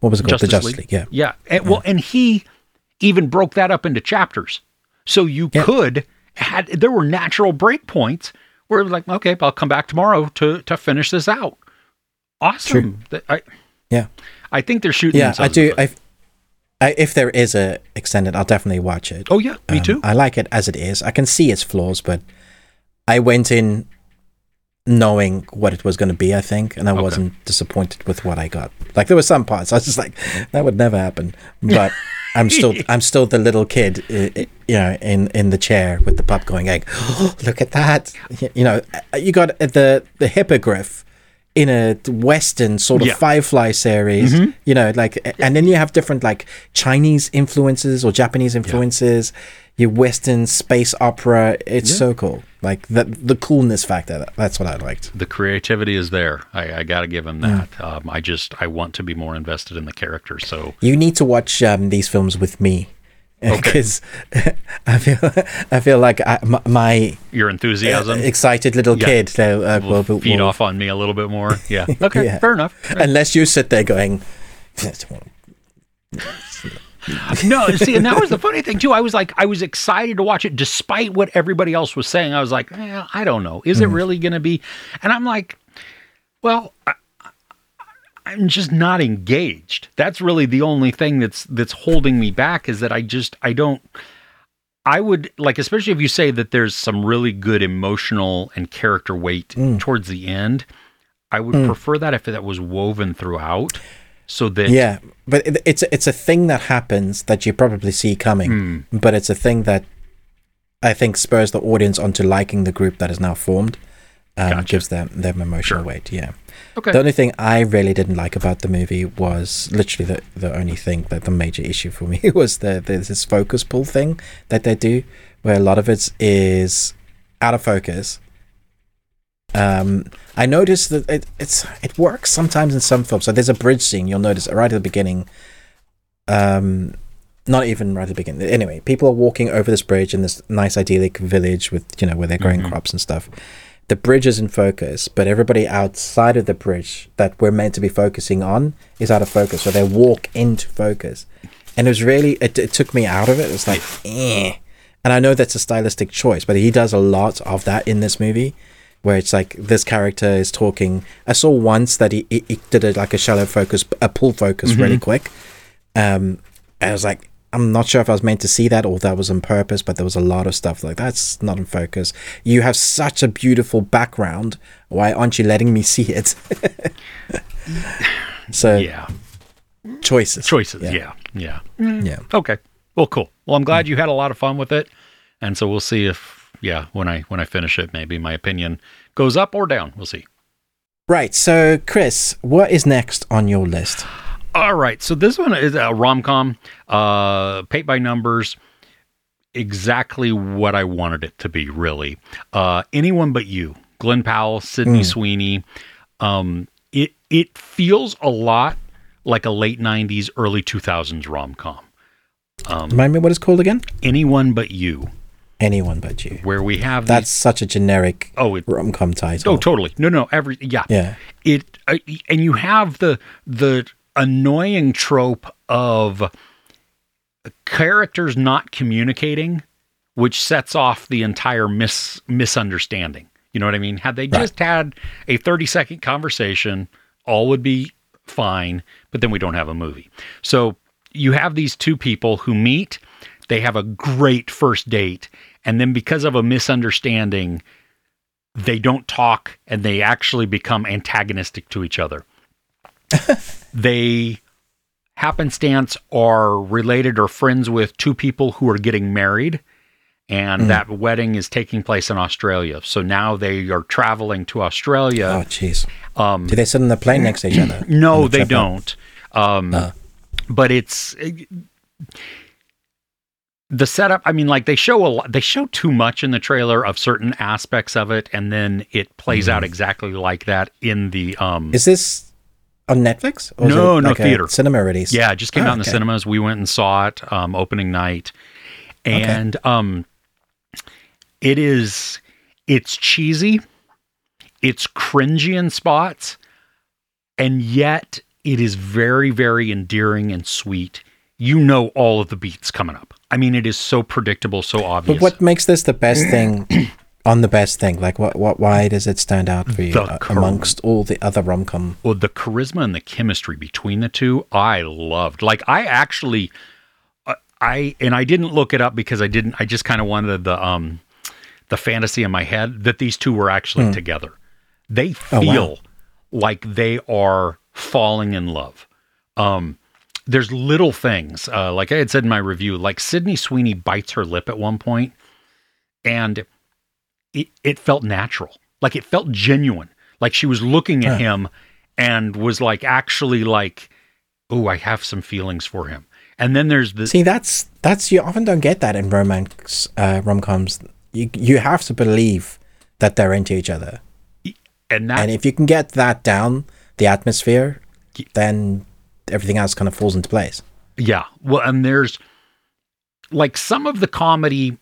what was it called? the Justice League. Yeah. Yeah. And, Well, and he even broke that up into chapters. So you Yeah. could had there were natural break points where it was like, okay, I'll come back tomorrow to to finish this out. Awesome. That- I Yeah. I think they're shooting. Yeah. I do. in the foot. I, I, if there is a extended, I'll definitely watch it. oh yeah, me Um, too. I like it as it is. I can see its flaws, but I went in knowing what it was going to be, I think, and I Okay. wasn't disappointed with what I got. Like there were some parts I was just like, that would never happen. But I'm still, I'm still the little kid, i- i- you know, in in the chair with the pup going like, oh, look at that. You know, uh, you got the the hippogriff in a western sort of Yeah. Mm-hmm. firefly series you know like and then you have different like chinese influences or japanese influences your western space opera it's so cool like the the coolness factor that's what i liked the creativity is there. I, I got to give Mm. him that. Um, I just I want to be more invested in the character. So you need to watch um, these films with me because i feel i feel like I, my, your enthusiasm excited little Yeah. kid so, uh, will will- feed will- off on me a little bit more. Yeah. Okay. Yeah. Fair enough. unless you sit there going no, see, and that was the funny thing too. I was like, I was excited to watch it, despite what everybody else was saying. I was like, eh, I don't know, is it really going to be? And I'm like, well, I, I'm just not engaged. That's really the only thing that's that's holding me back is that I just I don't. I would like, especially if you say that there's some really good emotional and character weight towards the end. I would prefer that if that was woven throughout, so that Yeah, but it, it's it's a thing that happens that you probably see coming, Hmm. but it's a thing that I think spurs the audience onto liking the group that is now formed. Um, Gotcha. Gives them them emotional Sure. weight. Yeah. okay, The only thing I really didn't like about the movie was literally the, the only thing that the major issue for me was the, the this focus pull thing that they do, where a lot of it is out of focus. Um, I noticed that it, it's it works sometimes in some films. So there's a bridge scene you'll notice right at the beginning. Um, not even right at the beginning. Anyway, people are walking over this bridge in this nice idyllic village with you know where they're growing Mhm. crops and stuff. The bridge is in focus, but everybody outside of the bridge that we're meant to be focusing on is out of focus. So they walk into focus. And it was really, it, it took me out of it. It was like, eh. And I know that's a stylistic choice, but he does a lot of that in this movie where it's like this character is talking. I saw once that he, he, he did a, like a shallow focus, a pull focus really quick. Um, and I was like, I'm not sure if I was meant to see that or that was on purpose, but there was a lot of stuff like that's not in focus. You have such a beautiful background. Why aren't you letting me see it? so Yeah. choices, Choices. Yeah. Yeah. Yeah. Mm. yeah. Okay. Well, cool. Well, I'm glad mm. you had a lot of fun with it, and so we'll see if yeah when I when I finish it, maybe my opinion goes up or down. We'll see. Right. So, Chris, what is next on your list? All right. So this one is a rom com, uh, paint by numbers, exactly what I wanted it to be. Really, uh, anyone but you, Glen Powell, Sydney Sweeney. Um, it it feels a lot like a late '90s, early 2000s rom com. Remind me what it's called again? Anyone but you, Anyone but you. where we have these- That's such a generic oh it, rom com title. oh totally no no every yeah Yeah. it uh, and you have the the annoying trope of characters not communicating which sets off the entire mis misunderstanding. You know what i mean? Had they just had a 30 second conversation all would be fine but then we don't have a movie. So you have these two people who meet they have a great first date and then because of a misunderstanding they don't talk and they actually become antagonistic to each other. they happenstance are related or friends with two people who are getting married and that wedding is taking place in Australia. So now they are traveling to Australia. Oh, jeez. Um, Do they sit on the plane next to each other? no, the they trip don't. Um, But it's the setup. I mean, like they show a lot. They show too much in the trailer of certain aspects of it, and then it plays out exactly like that in the um, Is this on Netflix? Or No, no, like theater. Cinema release. Yeah, it just came Oh, out in the cinemas. We went and saw it um, opening night, and um, it is it's cheesy, it's cringy in spots, and yet it is very very endearing and sweet. You know all of the beats coming up. I mean, it is so predictable, so obvious. But what makes this the best thing on the best thing? Like, what, what, why does it stand out for you uh, amongst all the other rom com? well, the charisma and the chemistry between the two, I loved. Like, I actually, uh, I and I didn't look it up because I didn't. I just kind of wanted the um, the fantasy in my head that these two were actually together. They Oh, feel wow. like they are falling in love. Um, there's little things, uh, like I had said in my review, like Sydney Sweeney bites her lip at one point, and it, it felt natural. Like it felt genuine. Like she was looking at him and was like actually like, oh, I have some feelings for him. And then there's the See, that's that's you often don't get that in romance uh, rom coms. You you have to believe that they're into each other, and that and if you can get that down, the atmosphere, then everything else kind of falls into place. Yeah. Well, and there's like some of the comedy,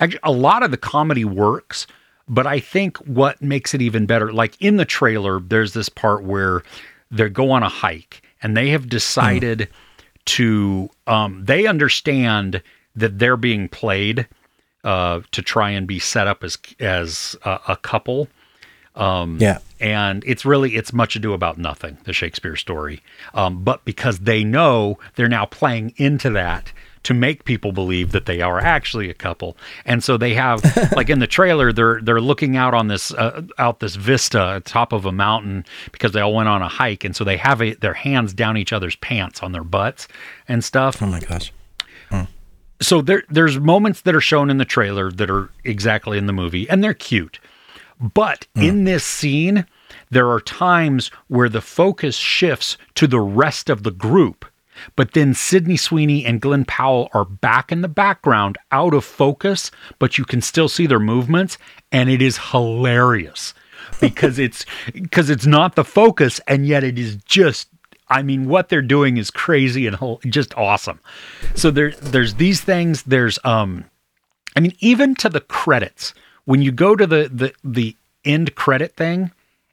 actually, a lot of the comedy works, but I think what makes it even better, like in the trailer, there's this part where they go on a hike and they have decided to, um, they understand that they're being played uh, to try and be set up as as a, a couple. Yeah, and it's really it's much ado about nothing the shakespeare story. Um, but because they know they're now playing into that to make people believe that they are actually a couple. And so they have like in the trailer they're they're looking out on this uh, out this vista top of a mountain because they all went on a hike. And so they have a, their hands down each other's pants on their butts and stuff. Oh my gosh, so there there's moments that are shown in the trailer that are exactly in the movie and they're cute. But in this scene there are times where the focus shifts to the rest of the group but then Sydney Sweeney and Glen Powell are back in the background out of focus but you can still see their movements and it is hilarious because it's because it's not the focus and yet it is just I mean, what they're doing is crazy and just awesome. So there, there's these things. There's, um, I mean, even to the credits when you go to the the the end credit thing,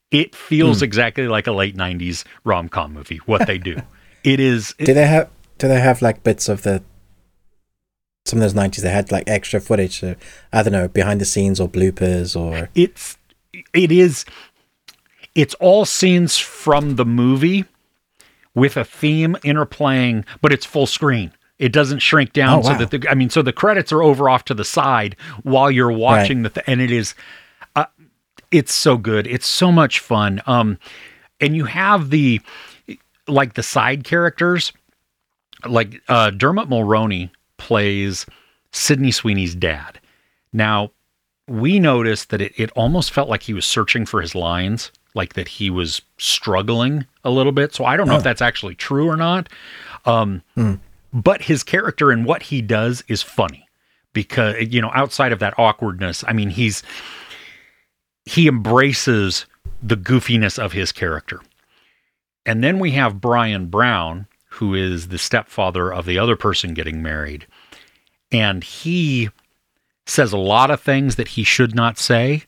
it feels Hmm. exactly like a late '90s rom com movie. What they do, it is. Do they have do they have like bits of the some of those nineties they had like extra footage uh, I don't know, behind the scenes or bloopers or it's it is it's all scenes from the movie with a theme interplaying but it's full screen it doesn't shrink down Oh, so wow. that the i mean so the credits are over off to the side while you're watching the th- and it is uh, it's so good it's so much fun um and you have the like the side characters like uh dermot mulroney plays Sydney sweeney's dad now we noticed that it, it almost felt like he was searching for his lines, like that he was struggling a little bit. So I don't know if that's actually true or not. Um, But his character and what he does is funny because, you know, outside of that awkwardness, I mean, he's, he embraces the goofiness of his character. And then we have Bryan Brown, who is the stepfather of the other person getting married. And he says a lot of things that he should not say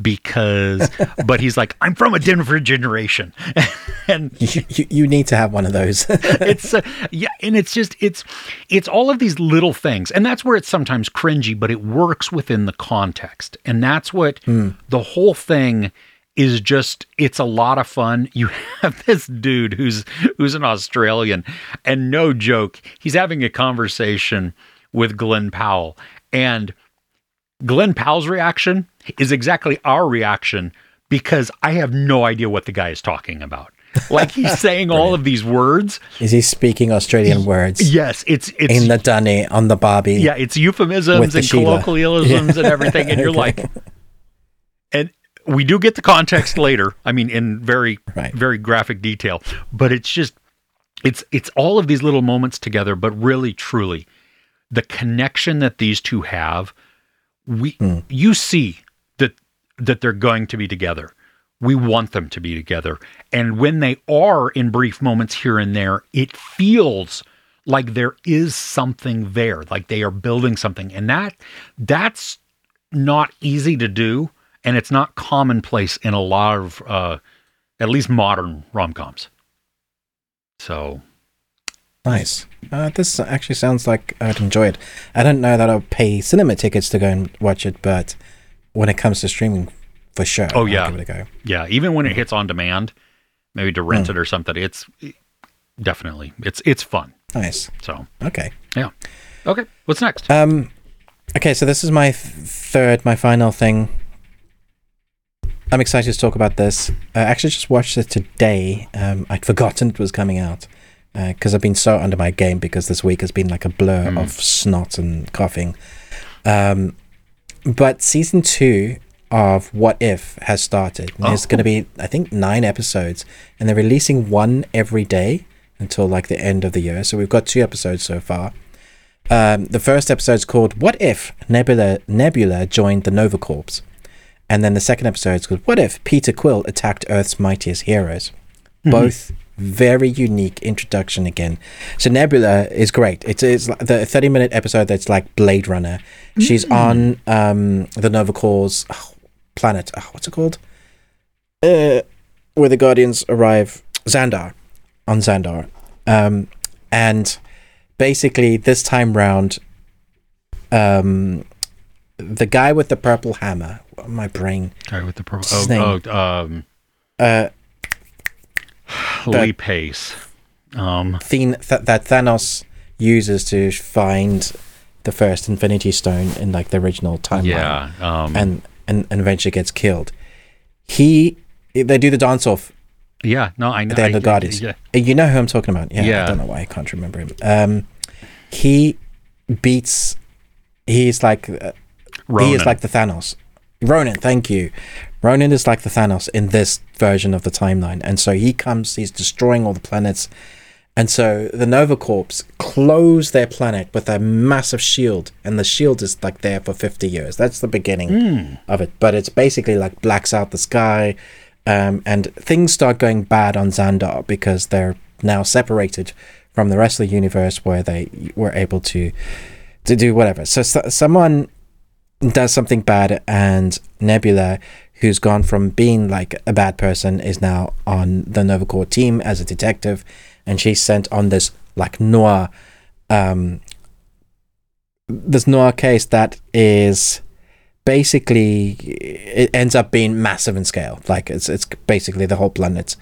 because but he's like i'm from a denver generation and you, you, you need to have one of those. it's uh, yeah and it's just it's it's all of these little things and that's where it's sometimes cringy but it works within the context and that's what the whole thing is just it's a lot of fun you have this dude who's who's an australian and no joke he's having a conversation with glen powell and Glen Powell's reaction is exactly our reaction because I have no idea what the guy is talking about. Like he's saying all of these words. Is he speaking Australian words Yes, it's it's in the dunny on the bobby. yeah, it's euphemisms and colloquialisms and everything, and you're like, and we do get the context later. I mean, in very Right. very graphic detail, but it's just it's it's all of these little moments together, but really truly the connection that these two have we hmm. you see that that they're going to be together we want them to be together and when they are in brief moments here and there it feels like there is something there like they are building something and that that's not easy to do and it's not commonplace in a lot of uh at least modern rom-coms so Nice. Uh, this actually sounds like I'd enjoy it. I don't know that I'll pay cinema tickets to go and watch it, but when it comes to streaming, for sure. Oh, I'll yeah. give it a go. Yeah, even when it hits on demand, maybe to rent it or something, it's definitely it's it's fun. Nice. So Okay. yeah. Okay, what's next? Um, okay, so this is my th- third, my final thing. I'm excited to talk about this. I actually just watched it today. Um, I'd forgotten it was coming out because I've been so under my game because this week has been like a blur of snot and coughing. Um, but season two of What If has started. And There's Oh. going to be, I think, nine episodes, and they're releasing one every day until like the end of the year. So we've got two episodes so far. Um, the first episode is called "What If Nebula Nebula joined the Nova Corps," and then the second episode is called "What If Peter Quill attacked Earth's mightiest heroes." Both very unique introduction again. So Nebula is great. It's it's like the thirty minute episode that's like Blade Runner. She's on um, the Nova Corps oh, planet. Oh, what's it called? Uh, where the Guardians arrive, Xandar, on Xandar, um, and basically this time round um the guy with the purple hammer my brain Guy with the purple. What's Oh, oh, um, uh Lee Pace. Um, th- that thanos uses to find the first infinity stone in like the original timeline yeah. Um, and, and and eventually gets killed he they do the dance off yeah. No, I know. at the end I- of Guardians. Yeah. Uh, You know who I'm talking about. Yeah, Yeah. I don't know why I can't remember him. Um, he beats. He's like he is like the Thanos. Ronan, thank you. Ronan is like the Thanos in this version of the timeline, and so he comes. He's destroying all the planets, and so the Nova Corps close their planet with a massive shield, and the shield is like there for fifty years. That's the beginning of it, but it's basically like blacks out the sky, um, and things start going bad on Xandar because they're now separated from the rest of the universe, where they were able to to do whatever. So, so someone does something bad, and Nebula, who's gone from being like a bad person, is now on the Nova Corps team as a detective, and she's sent on this like noir, um, this noir case that is basically it ends up being massive in scale. Like it's it's basically the whole planet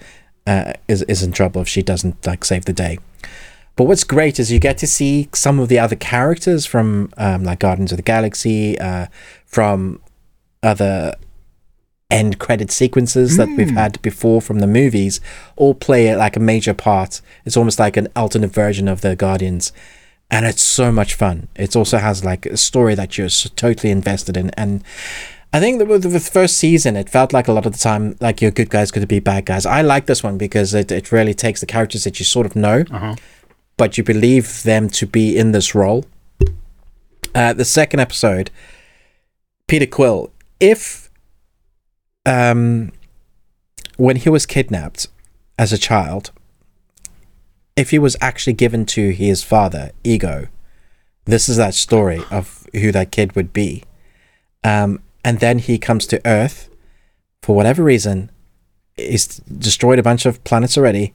uh, is is in trouble if she doesn't like save the day. But what's great is you get to see some of the other characters from um, like Guardians of the Galaxy, uh, from other end credit sequences that we've had before from the movies, all play like a major part. It's almost like an alternate version of the Guardians, and it's so much fun. It also has like a story that you're so totally invested in, and I think that with the first season, it felt like a lot of the time like your good guys could be bad guys. I like this one because it, it really takes the characters that you sort of know Uh-huh. But you believe them to be in this role. Uh, the second episode, Peter Quill, if um, when he was kidnapped as a child, if he was actually given to his father, Ego, this is that story of who that kid would be. Um, and then he comes to Earth for whatever reason. He's destroyed a bunch of planets already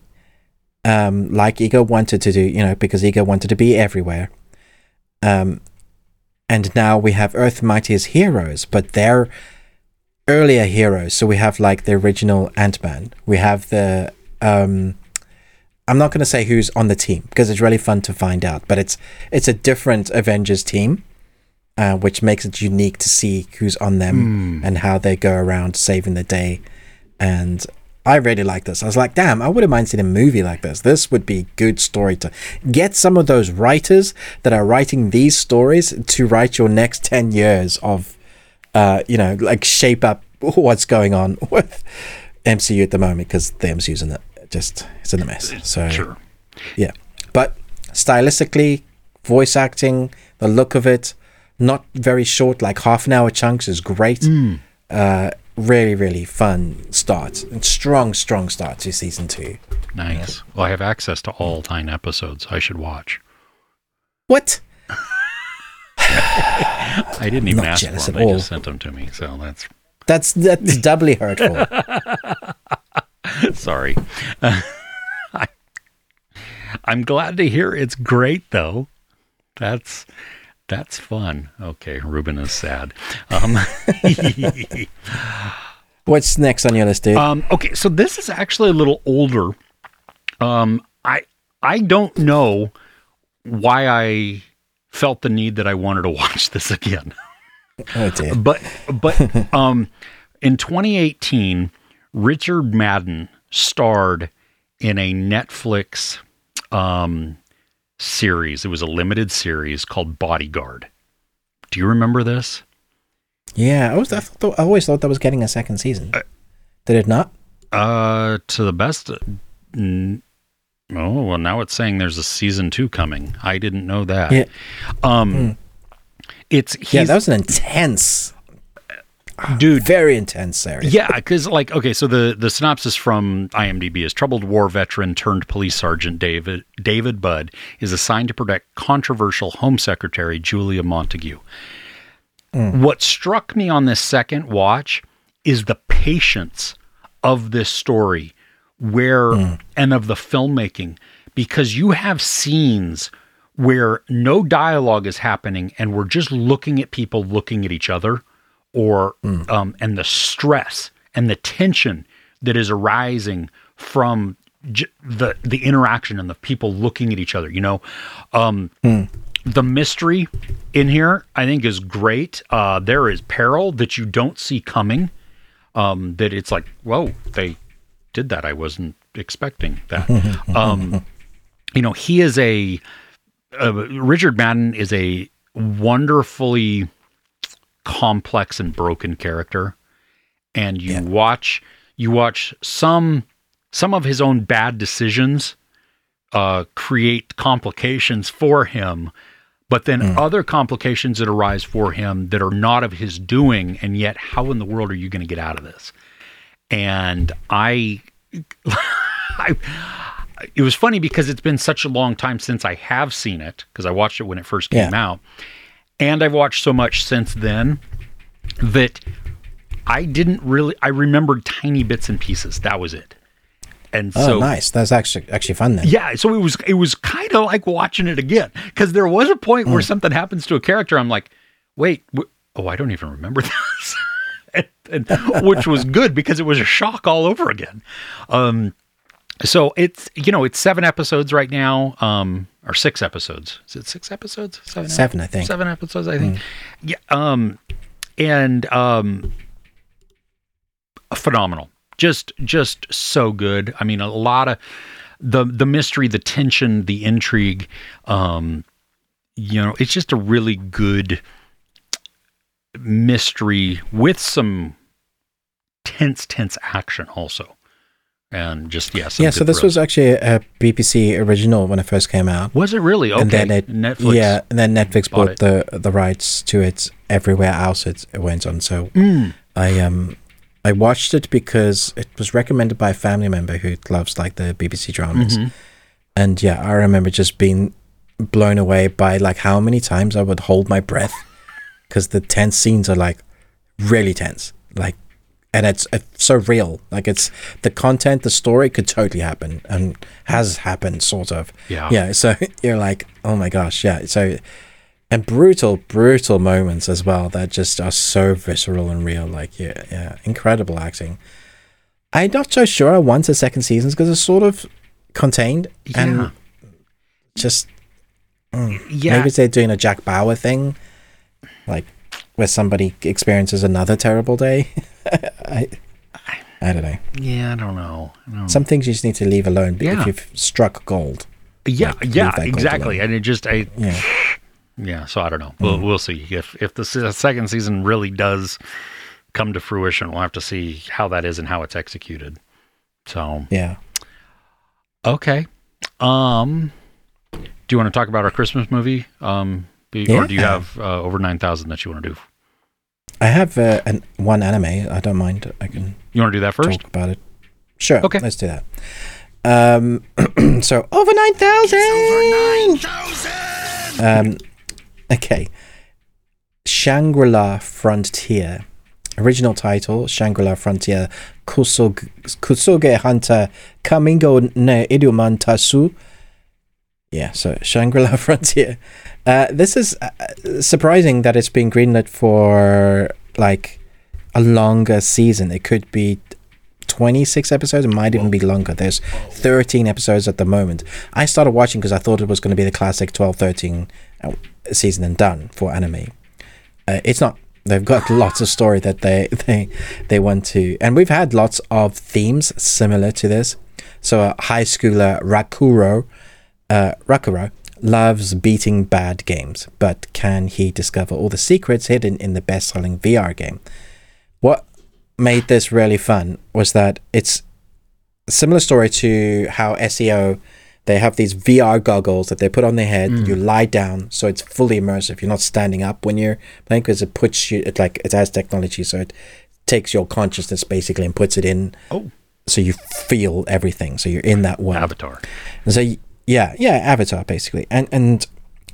um, like Ego wanted to do, you know, because Ego wanted to be everywhere. Um, and now we have Earth Mighty as heroes, but they're earlier heroes. So we have like the original Ant Man. We have the. Um, I'm not going to say who's on the team because it's really fun to find out, but it's it's a different Avengers team, uh, which makes it unique to see who's on them and how they go around saving the day. And I really like this. I was like, damn, I wouldn't mind seeing a movie like this. This would be good story to get some of those writers that are writing these stories to write your next 10 years of, uh, you know, like shape up what's going on with MCU at the moment because the MCU's in it. Just, it's in a mess. So, Sure. yeah. But stylistically, voice acting, the look of it, not very short, like half an hour chunks is great. Uh, really, really fun start. And strong, strong start to season two. Nice. Well, I have access to all nine episodes. I should watch. What? I didn't even ask for them. They all. just sent them to me. So that's That's that's doubly hurtful. sorry. I, I'm glad to hear it's great though. That's that's fun. Okay, Ruben is sad. Um, What's next on your list, dude? Um, okay, so this is actually a little older. Um, I I don't know why I felt the need that I wanted to watch this again. oh dear. But but um, in 2018, Richard Madden starred in a Netflix um, series. It was a limited series called Bodyguard. Do you remember this? Yeah, I was. I, thought, I always thought that was getting a second season. Did it not? Uh, to the best. mm, Oh well, now it's saying there's a season two coming. I didn't know that. Yeah. Um, it's he's, Yeah, that was an intense, dude. very intense series. Yeah, because like okay, so the the synopsis from IMDb is troubled war veteran turned police sergeant David David Budd is assigned to protect controversial Home Secretary Julia Montague. Mm. What struck me on this second watch is the patience of this story, where mm. and of the filmmaking, because you have scenes where no dialogue is happening and we're just looking at people looking at each other or um, and the stress and the tension that is arising from j- the the interaction and the people looking at each other you know? Um, the mystery in here i think is great. Uh, there is peril that you don't see coming um, that it's like whoa they did that. I wasn't expecting that. Um, you know he is a uh, richard madden is a wonderfully complex and broken character and you Yeah. watch you watch some some of his own bad decisions uh, create complications for him but then other complications that arise for him that are not of his doing and yet how in the world are you going to get out of this and i I, it was funny because it's been such a long time since I have seen it because I watched it when it first came Yeah. out. And I've watched so much since then that I didn't really. I remembered tiny bits and pieces. That was it. And Oh, so nice. That's actually actually fun then. yeah, so it was it was kind of like watching it again because there was a point Hmm. where something happens to a character. I'm like, wait, wh- oh, I don't even remember this, and, and- which was good because it was a shock all over again. Um, so it's you know it's seven episodes right now, um, or six episodes. Is it six episodes? Seven, Seven, I think. Seven episodes, I think. Yeah. Um, and um, phenomenal. Just just so good. I mean, a lot of the the mystery, the tension, the intrigue. Um, you know, it's just a really good mystery with some tense, tense action also. And just yes, Yeah, so this was actually a BBC original when it first came out. was it really okay? and then it Netflix. yeah, and then Netflix bought bought, the the rights to it everywhere else it, it went on. So Mm. I um I watched it because it was recommended by a family member who loves like the BBC dramas. Mhm. And yeah, I remember just being blown away by like how many times I would hold my breath because the tense scenes are like really tense, like, and it's, it's so real. Like it's the content, the story could totally happen and has happened, sort of. Yeah. Yeah. So you're like, oh my gosh, yeah. So and brutal, brutal moments as well that just are so visceral and real. Like yeah, yeah, incredible acting. I'm not so sure I want a second season because it's sort of contained Yeah. and just mm, Yeah. maybe they're doing a Jack Bauer thing, like where somebody experiences another terrible day. I, I don't know. yeah, I don't know. I don't know. Some things you just need to leave alone Yeah. if you've struck gold. yeah, like, yeah, exactly. And it just I Yeah. Yeah, so I don't know. We'll Mm. we'll see if if the second season really does come to fruition. We'll have to see how that is and how it's executed. So Yeah. okay, um, do you want to talk about our Christmas movie? Um, be, or do you have uh, over nine thousand that you want to do? I have uh, an, one anime. I don't mind. I can You want to do that first? talk about it. Sure. Okay. Let's do that. Um, so over nine thousand. Um, okay. Shangri-La Frontier. Original title: Shangri-La Frontier. Kusog- Kusuge Hunter Kamingo ne Iduman Tasu. Yeah, so Shangri-La Frontier. Uh, this is uh, surprising that it's been greenlit for like a longer season. It could be 26 episodes. It might even be longer. There's 13 episodes at the moment. I started watching because I thought it was going to be the classic 12, 13 uh, season and done for anime. Uh, it's not. They've got lots of story that they they they want to, and we've had lots of themes similar to this. So, a high schooler Rakuro, uh, Rakuro loves beating bad games, but can he discover all the secrets hidden in the best-selling VR game? What made this really fun was that it's a similar story to how SAO they have these VR goggles that they put on their head. Mm. You lie down, so it's fully immersive. You're not standing up when you're playing because it puts you. It like it has technology, so it takes your consciousness basically and puts it in. Oh, So you feel everything. So you're in that world. Avatar. And so y- yeah, yeah, Avatar basically. And and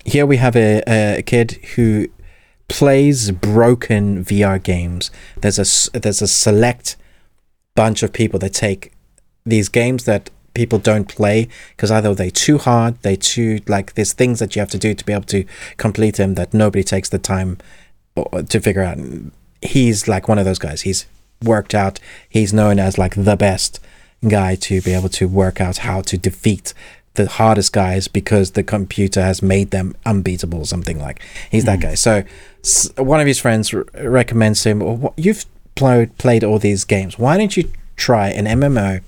here we have a, a kid who plays broken VR games. There's a there's a select bunch of people that take these games that people don't play because either they're too hard, they too like there's things that you have to do to be able to complete them that nobody takes the time uh, to figure out. He's like one of those guys. He's worked out. He's known as like the best guy to be able to work out how to defeat the hardest guys because the computer has made them unbeatable or something like. He's that guy. So one of his friends r- recommends him "Well, what- you've played played all these games. Why don't you try an mmo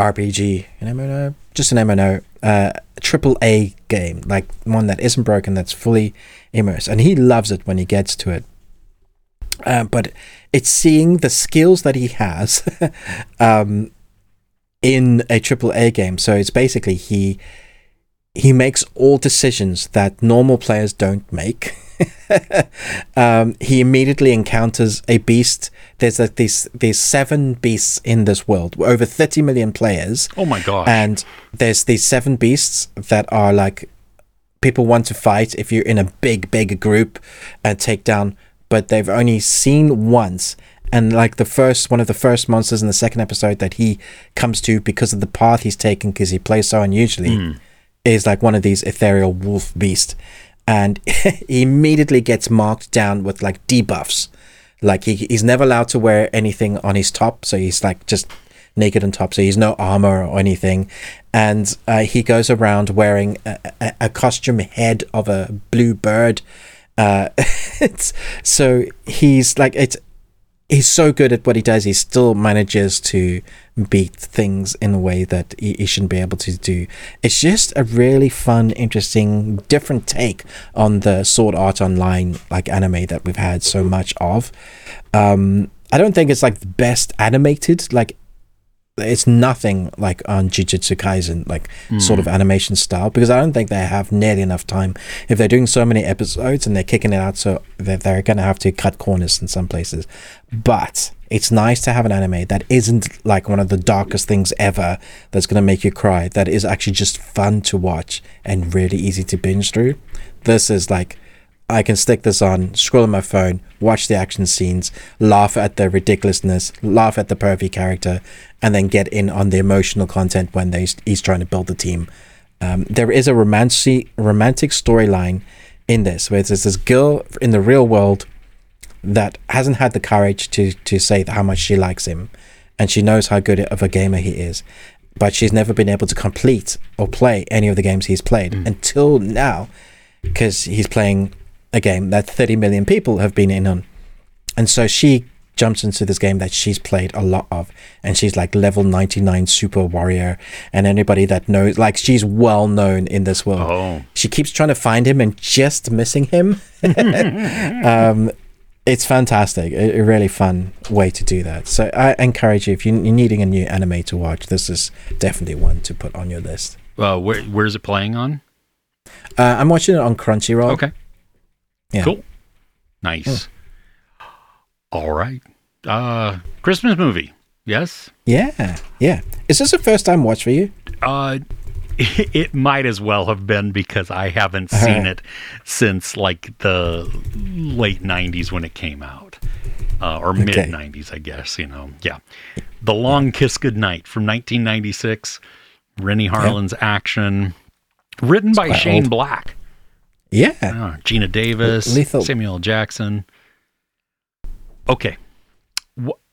rpg an mmo just an mmo uh triple a game like one that isn't broken that's fully immersed. And he loves it when he gets to it. Uh, but it's seeing the skills that he has um, in a triple A game. So it's basically he he makes all decisions that normal players don't make. um, he immediately encounters a beast. There's like these these seven beasts in this world. Over 30 million players Oh my god! and there's these seven beasts that are like people want to fight if you're in a big, big group and take down, but they've only seen once. And like the first one of the first monsters in the second episode that he comes to because of the path he's taken because he plays so unusually is like one of these ethereal wolf beast. And he immediately gets marked down with like debuffs. Like he, he's never allowed to wear anything on his top, so he's like just naked on top, so he's no armor or anything. And uh, he goes around wearing a, a, a costume head of a blue bird. Uh, it's so he's like it's he's so good at what he does. He still manages to beat things in a way that he, he shouldn't be able to do. It's just a really fun, interesting, different take on the Sword Art Online like anime that we've had so much of. Um, I don't think it's like the best animated like it's nothing like on Jujutsu Kaisen, like sort of hmm. animation style, because I don't think they have nearly enough time. If they're doing so many episodes and they're kicking it out, so they're, they're going to have to cut corners in some places. But it's nice to have an anime that isn't like one of the darkest things ever that's going to make you cry, that is actually just fun to watch and really easy to binge through. This is like I can stick this on, scroll on my phone, watch the action scenes, laugh at the ridiculousness, laugh at the pervy character, and then get in on the emotional content when they, he's trying to build the team. Um, there is a romantic romantic storyline in this where there's this girl in the real world that hasn't had the courage to to say how much she likes him, and she knows how good of a gamer he is, but she's never been able to complete or play any of the games he's played until now, because he's playing a game that 30 million people have been in on. And so she jumps into this game that she's played a lot of and she's like level 99 super warrior and anybody that knows like she's well known in this world Oh. she keeps trying to find him and just missing him um it's fantastic a, a really fun way to do that so i encourage you if you- you're needing a new anime to watch this is definitely one to put on your list well where, where's it playing on? uh, i'm watching it on crunchyroll Okay. Yeah Cool. Nice. All right. Uh, Christmas movie. Yes. yeah yeah is this a first time watch for you Uh, it might as well have been because I haven't seen it since like the late '90s when it came out, uh, or mid '90s, I guess. You know, yeah. The Long Kiss Goodnight from 1996. Renny Harlin's action, written by Shane old. Black, yeah uh, Geena Davis, Lethal- Samuel Jackson. Okay,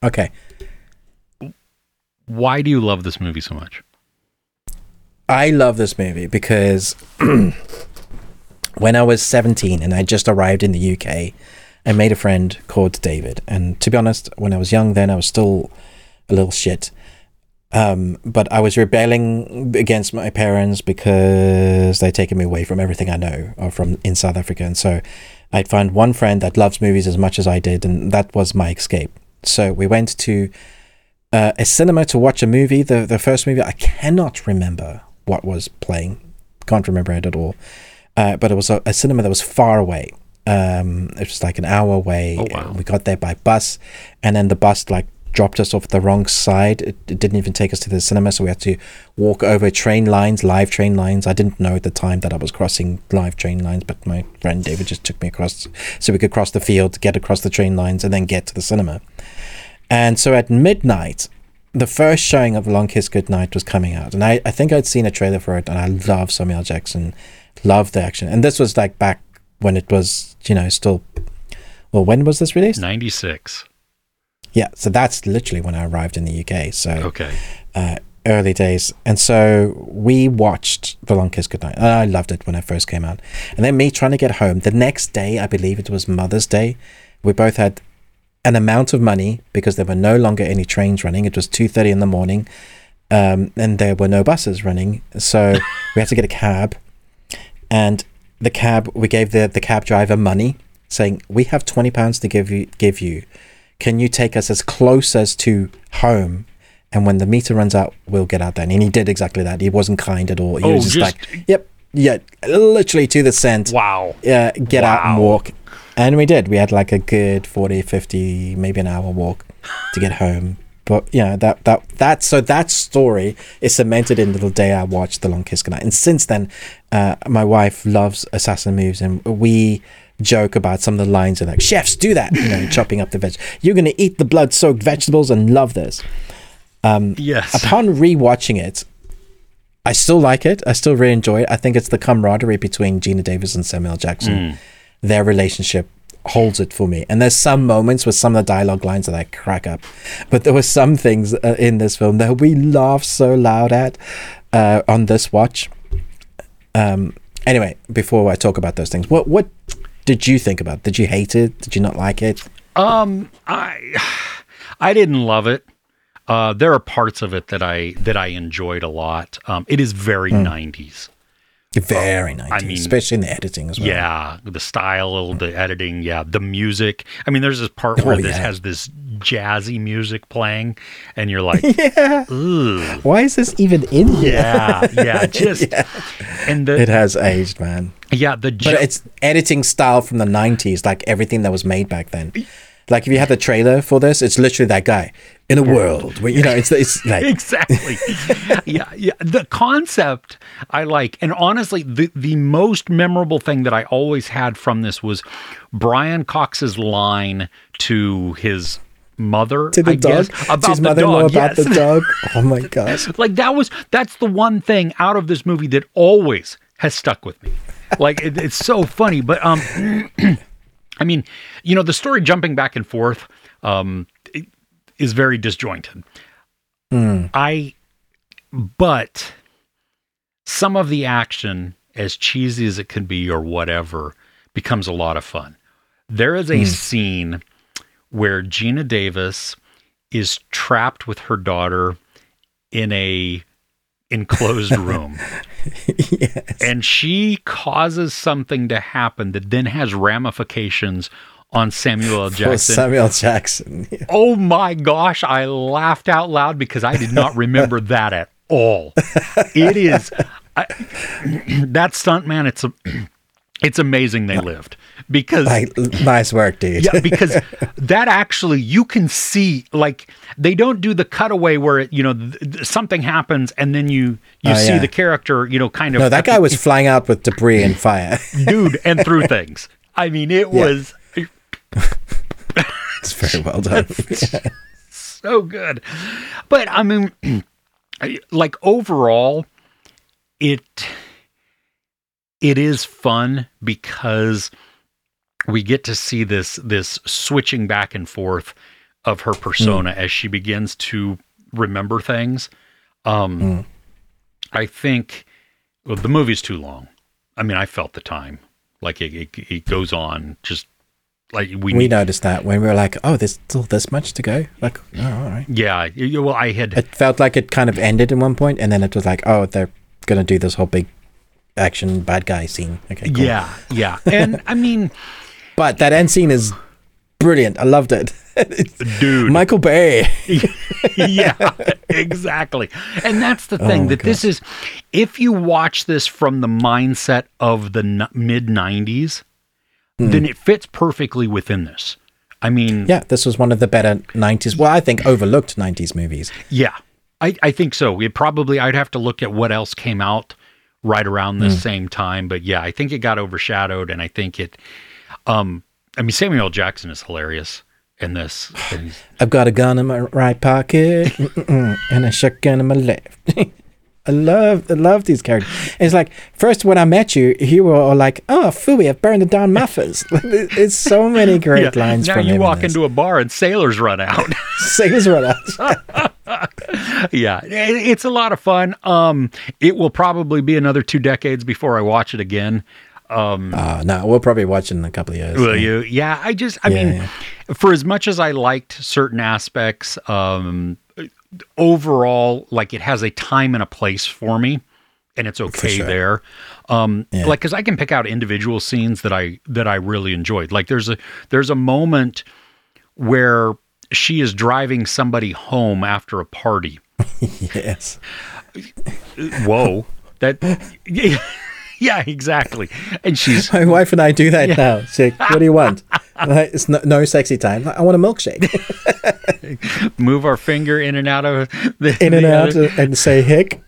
okay why do you love this movie so much? I love this movie because when I was 17 and I just arrived in the UK, I made a friend called David. And to be honest, when I was young, then I was still a little shit. Um, but I was rebelling against my parents because they'd taken me away from everything I know or from in South Africa. And so I'd find one friend that loves movies as much as I did, and that was my escape. So we went to uh, a cinema to watch a movie. The the first movie I cannot remember what was playing. Can't remember it at all. Uh, but it was a, a cinema that was far away. Um, it was like an hour away. Oh, wow. We got there by bus, and then the bus like dropped us off the wrong side. It, it didn't even take us to the cinema, so we had to walk over train lines, live train lines. I didn't know at the time that I was crossing live train lines, but my friend David just took me across, so we could cross the field, get across the train lines, and then get to the cinema. And so at midnight, the first showing of Long Kiss Goodnight was coming out. And I, I think I'd seen a trailer for it, and I love Samuel Jackson, love the action. And this was like back when it was, you know, still. Well, when was this released? 96. Yeah, so that's literally when I arrived in the UK. So Okay. uh, early days. And so we watched The Long Kiss Goodnight. And I loved it when it first came out. And then me trying to get home. The next day, I believe it was Mother's Day, we both had an amount of money because there were no longer any trains running. It was 2.30 in the morning um, and there were no buses running. So we had to get a cab. And the cab, we gave the, the cab driver money saying, we have 20 pounds to give you, give you. Can you take us as close as to home? And when the meter runs out, we'll get out there. And he did exactly that. He wasn't kind at all. He Oh, was just, just- like, yep, yeah, literally to the cent. Wow. Yeah, get out and walk. And we did. We had like a good 40, 50, maybe an hour walk to get home. but yeah, that that that so that story is cemented into the day I watched The Long Kiss Goodnight, and since then, uh, my wife loves assassin movies, and we joke about some of the lines are like chefs do that, you know, chopping up the veg. You're gonna eat the blood soaked vegetables and love this. Um, Yes. Upon rewatching it, I still like it. I still really enjoy it. I think it's the camaraderie between Geena Davis and Samuel Jackson. Their relationship holds it for me. And there's some moments with some of the dialogue lines that I crack up. But there were some things uh, in this film that we laughed so loud at uh, on this watch. Um, anyway, before I talk about those things, what what did you think about? it? Did you hate it? Did you not like it? Um, I I didn't love it. Uh, there are parts of it that I that I enjoyed a lot. Um, it is very Hmm. 90s. Very nice, mean- especially in the editing as well. Yeah, the style, the editing, yeah, the music. I mean, there's this part oh, where Oh, this yeah. has this jazzy music playing, and you're like, Yeah. Why is this even in here? yeah, yeah, just and the It has aged, man. yeah the But it's editing style from the 90s, like everything that was made back then. Like if you had the trailer for this, it's literally that guy in a world where, you know, it's, it's like, exactly yeah yeah the concept i like and honestly the the most memorable thing that i always had from this was brian cox's line to his mother to the I dog, guess, to about his the mother-in-law dog about yes. the dog. Oh my gosh. like that was that's the one thing out of this movie that always has stuck with me like it, it's so funny but um i mean you know the story jumping back and forth um is very disjointed. I but some of the action as cheesy as it can be or whatever becomes a lot of fun. There is a scene where geena davis is trapped with her daughter in a enclosed room yes. and she causes something to happen that then has ramifications on Samuel L. Jackson. Samuel Jackson. Yeah. oh my gosh, I laughed out loud because I did not remember that at all. It is I, that stunt man. It's a, it's amazing they lived because nice work, dude. yeah, because that actually you can see like they don't do the cutaway where it you know th- th- something happens and then you you Oh, see yeah. the character you know kind of no, that guy was flying out with debris and fire. dude and through things. I mean, it Yeah. was It's very well done. so good. But I mean, like overall, it it is fun because we get to see this this switching back and forth of her persona as she begins to remember things. Um, I think well, the movie's too long. I mean, I felt the time like it, it, it goes on just like we, we noticed that when we were like, oh, there's still this much to go. Like, oh, all right. Yeah, well, I had It felt like it kind of ended in one point, and then it was like, oh, they're gonna do this whole big action bad guy scene. Okay, cool. Yeah, yeah. And I mean, But that end scene is brilliant. I loved it. dude. Michael Bay. yeah, exactly. And that's the Oh thing my that this is if you watch this from the mindset of the n- mid 90s, hmm. then it fits perfectly within this. I mean, Yeah, this was one of the better '90s. Well, I think overlooked '90s movies. Yeah, I, I think so. It probably I'd have to look at what else came out right around the same time, but yeah, I think it got overshadowed, and I think it. Um, I mean, Samuel Jackson is hilarious in this. I've got a gun in my right pocket and a shotgun in my left. I love, I love these characters. And it's like first when I met you, you were all like, "Oh, phooey, I've burned the down muffins." it's so many great yeah, lines now from you him. walk in into a bar and sailors run out. Sailors Run Out. yeah, it's a lot of fun. Um, it will probably be another two decades before I watch it again. Um, Oh, no, we'll probably watch it in a couple of years. Will you? Yeah, I just, I Yeah, mean, yeah. for as much as I liked certain aspects, um, overall, like it has a time and a place for me, and it's okay sure. there. Um, Yeah. like because I can pick out individual scenes that I that I really enjoyed. Like there's a there's a moment where she is driving somebody home after a party. Yes. Whoa, that. Yeah, exactly. And she's My wife and I do that now. She's like, what do you want? Like, it's no, no sexy time. I want a milkshake. Move our finger in and out of the In and out other- and say hick.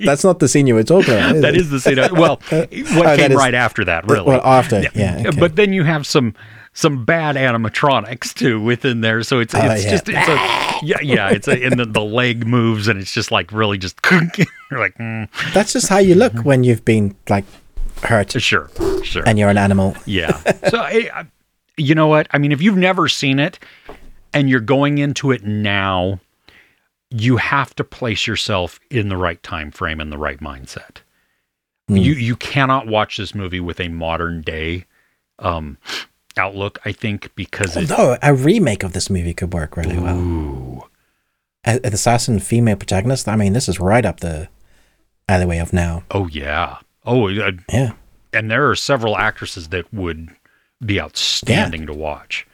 That's not the scene you were talking about. is That it? is the scene. Well, oh, what Oh, came is- right after that, really. Well, after, yeah. okay. But then you have some some bad animatronics too within there, so it's Oh, it's yeah. just it's a yeah yeah it's a, and the, the leg moves and it's just like really just you're like mm, That's just how you look when you've been like hurt sure sure and you're an animal. yeah. So I, you know what I mean if you've never seen it and you're going into it now, you have to place yourself in the right time frame and the right mindset. You you cannot watch this movie with a modern day um, outlook. I think because it, a remake of this movie could work really well. Ooh. A- An assassin female protagonist. I mean, this is right up the alleyway of now. Oh yeah. Oh, uh, Yeah. and there are several actresses that would be outstanding to watch.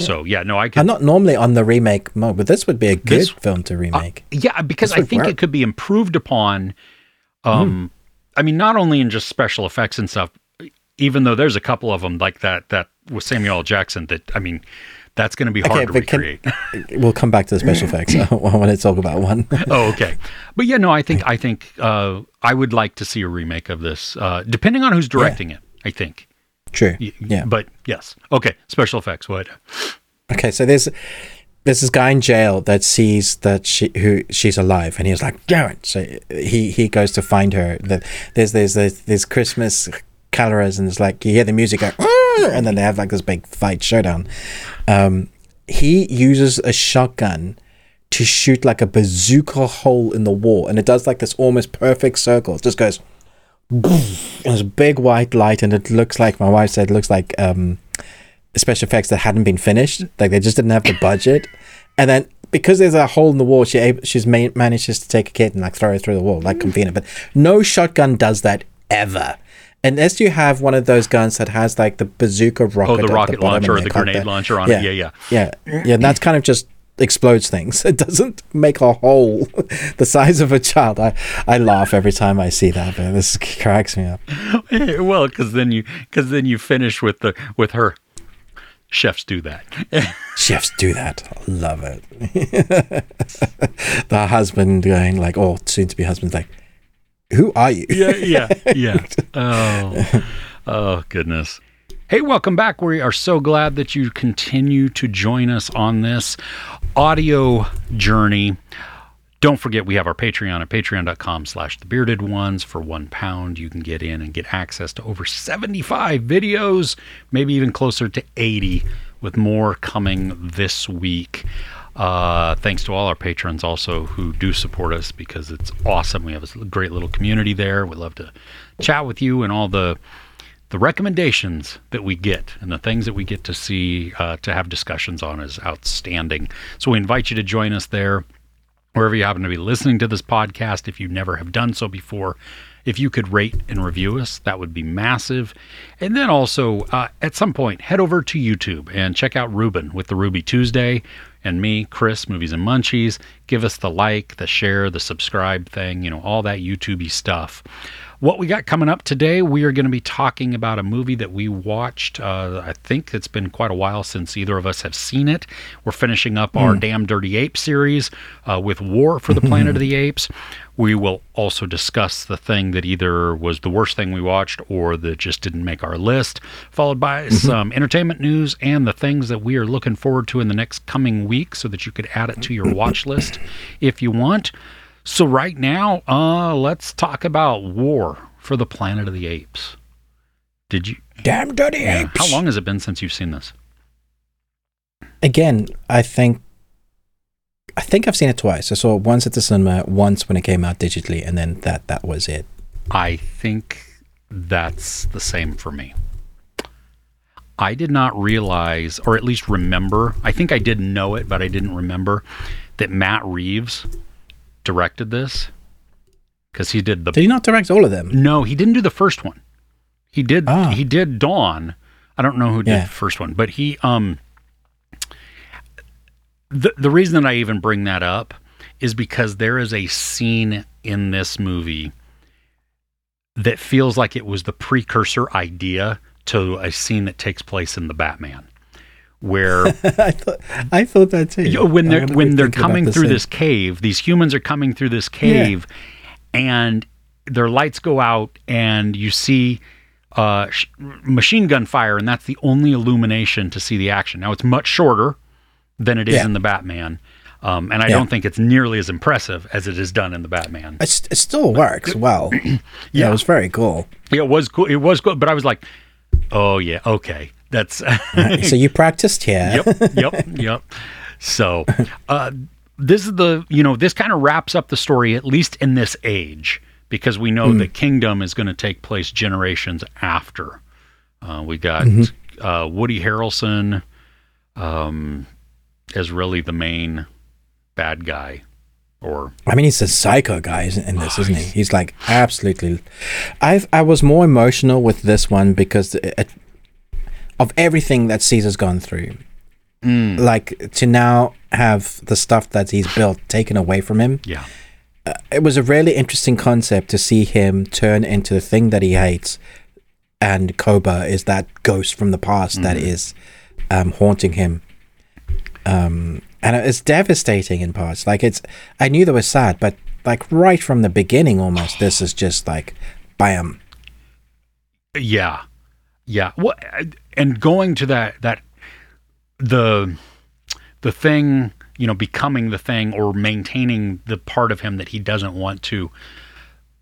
So yeah, no, I could. I'm not normally on the remake mode, but this would be a good This- film to remake. Yeah, because I think work. it could be improved upon. Um, I mean, not only in just special effects and stuff, even though there's a couple of them like that that with Samuel L. Jackson that I mean, that's going to be hard to but can- recreate. we'll come back to the special effects. I want to talk about one. oh, okay. But yeah, no, I think I think uh, I would like to see a remake of this, uh, depending on who's directing it. I think. True. Y- Yeah. But yes, okay. Special effects. What? Okay, so there's there's this guy in jail that sees that she who she's alive, and he's like, Darren. So he he goes to find her. That there's there's there's, there's Christmas carolers, and it's like you hear the music go! And then they have like this big fight showdown. Um, he uses a shotgun to shoot like a bazooka hole in the wall, and it does like this almost perfect circle. It just goes. A big white light, and it looks like my wife said, it looks like um, special effects that hadn't been finished. Like they just didn't have the budget. and then because there's a hole in the wall, she ab- she's ma- manages to take a kid and like throw it through the wall, like Confina. But no shotgun does that ever. Unless you have one of those guns that has like the bazooka oh, rocket, Oh, the rocket bottom launcher or the grenade the- launcher on it. Yeah, yeah. yeah, yeah. That's kind of just explodes things. It doesn't make a hole the size of a child. I I laugh every time I see that. Man. This cracks me up. well, because then you because then you finish with the with her. Chefs do that. Chefs do that. I love it. the husband going like, oh, soon to be husband's like, who are you? yeah, yeah, yeah. Oh, oh, goodness. Hey, welcome back. We are so glad that you continue to join us on this audio journey. Don't forget we have our Patreon at patreon.com slash the bearded ones. For one pound, you can get in and get access to over 75 videos, maybe even closer to 80, with more coming this week. Uh, thanks to all our patrons also who do support us because it's awesome. We have a great little community there. We love to chat with you and all the the recommendations that we get and the things that we get to see uh, to have discussions on is outstanding. So we invite you to join us there wherever you happen to be listening to this podcast. If you never have done so before, if you could rate and review us, that would be massive. And then also, uh, at some point, head over to YouTube and check out Ruben with the Ruby Tuesday and me, Chris, Movies and Munchies. Give us the like, the share, the subscribe thing, you know, all that YouTubey stuff. What we got coming up today, we are going to be talking about a movie that we watched. Uh, I think it's been quite a while since either of us have seen it. We're finishing up our Damn Dirty Ape series uh, with War for the Planet of the Apes. We will also discuss the thing that either was the worst thing we watched or that just didn't make our list, followed by some entertainment news and the things that we are looking forward to in the next coming week so that you could add it to your watch list if you want. So right now, uh, let's talk about War for the Planet of the Apes. Did you? Damn dirty yeah, apes. How long has it been since you've seen this? Again, I think I think I've seen it twice. I saw it once at the cinema, once when it came out digitally, and then that that was it. I think that's the same for me. I did not realize, or at least remember, I think I did know it, but I didn't remember that Matt Reeves directed this because he did the Did he not direct all of them? No, he didn't do the first one. He did Ah. he did Dawn. I don't know who did Yeah. the first one, but he um the the reason that I even bring that up is because there is a scene in this movie that feels like it was the precursor idea to a scene that takes place in the Batman, where I thought I thought that too. you know, when they're when they're coming through this cave, these humans are coming through this cave, and their lights go out, and you see uh, sh- machine gun fire, and that's the only illumination to see the action. Now it's much shorter than it is Yeah. in the Batman, um, and I Yeah. don't think it's nearly as impressive as it is done in the Batman. It, st- it still works well. yeah. Yeah. it was very cool. Yeah, It was cool. It was cool, but I was like, oh yeah, okay, that's. so you practiced here. yep, yep, yep. So, uh, this is the you know this kind of wraps up the story at least in this age because we know the kingdom is going to take place generations after. Uh, we got uh, Woody Harrelson um, as really the main bad guy, or I mean, he's a psycho guy isn't- in this, isn't he? He's like absolutely. I I was more emotional with this one because it, of everything that Caesar's gone through. Like to now have the stuff that he's built taken away from him. yeah, It was a really interesting concept to see him turn into the thing that he hates, and Koba is that ghost from the past that is um, haunting him. Um, and it's devastating in parts. Like it's, I knew they were sad, but like right from the beginning, almost this is just like, bam. Yeah, yeah. What and going to that that the the thing you know becoming the thing or maintaining the part of him that he doesn't want to.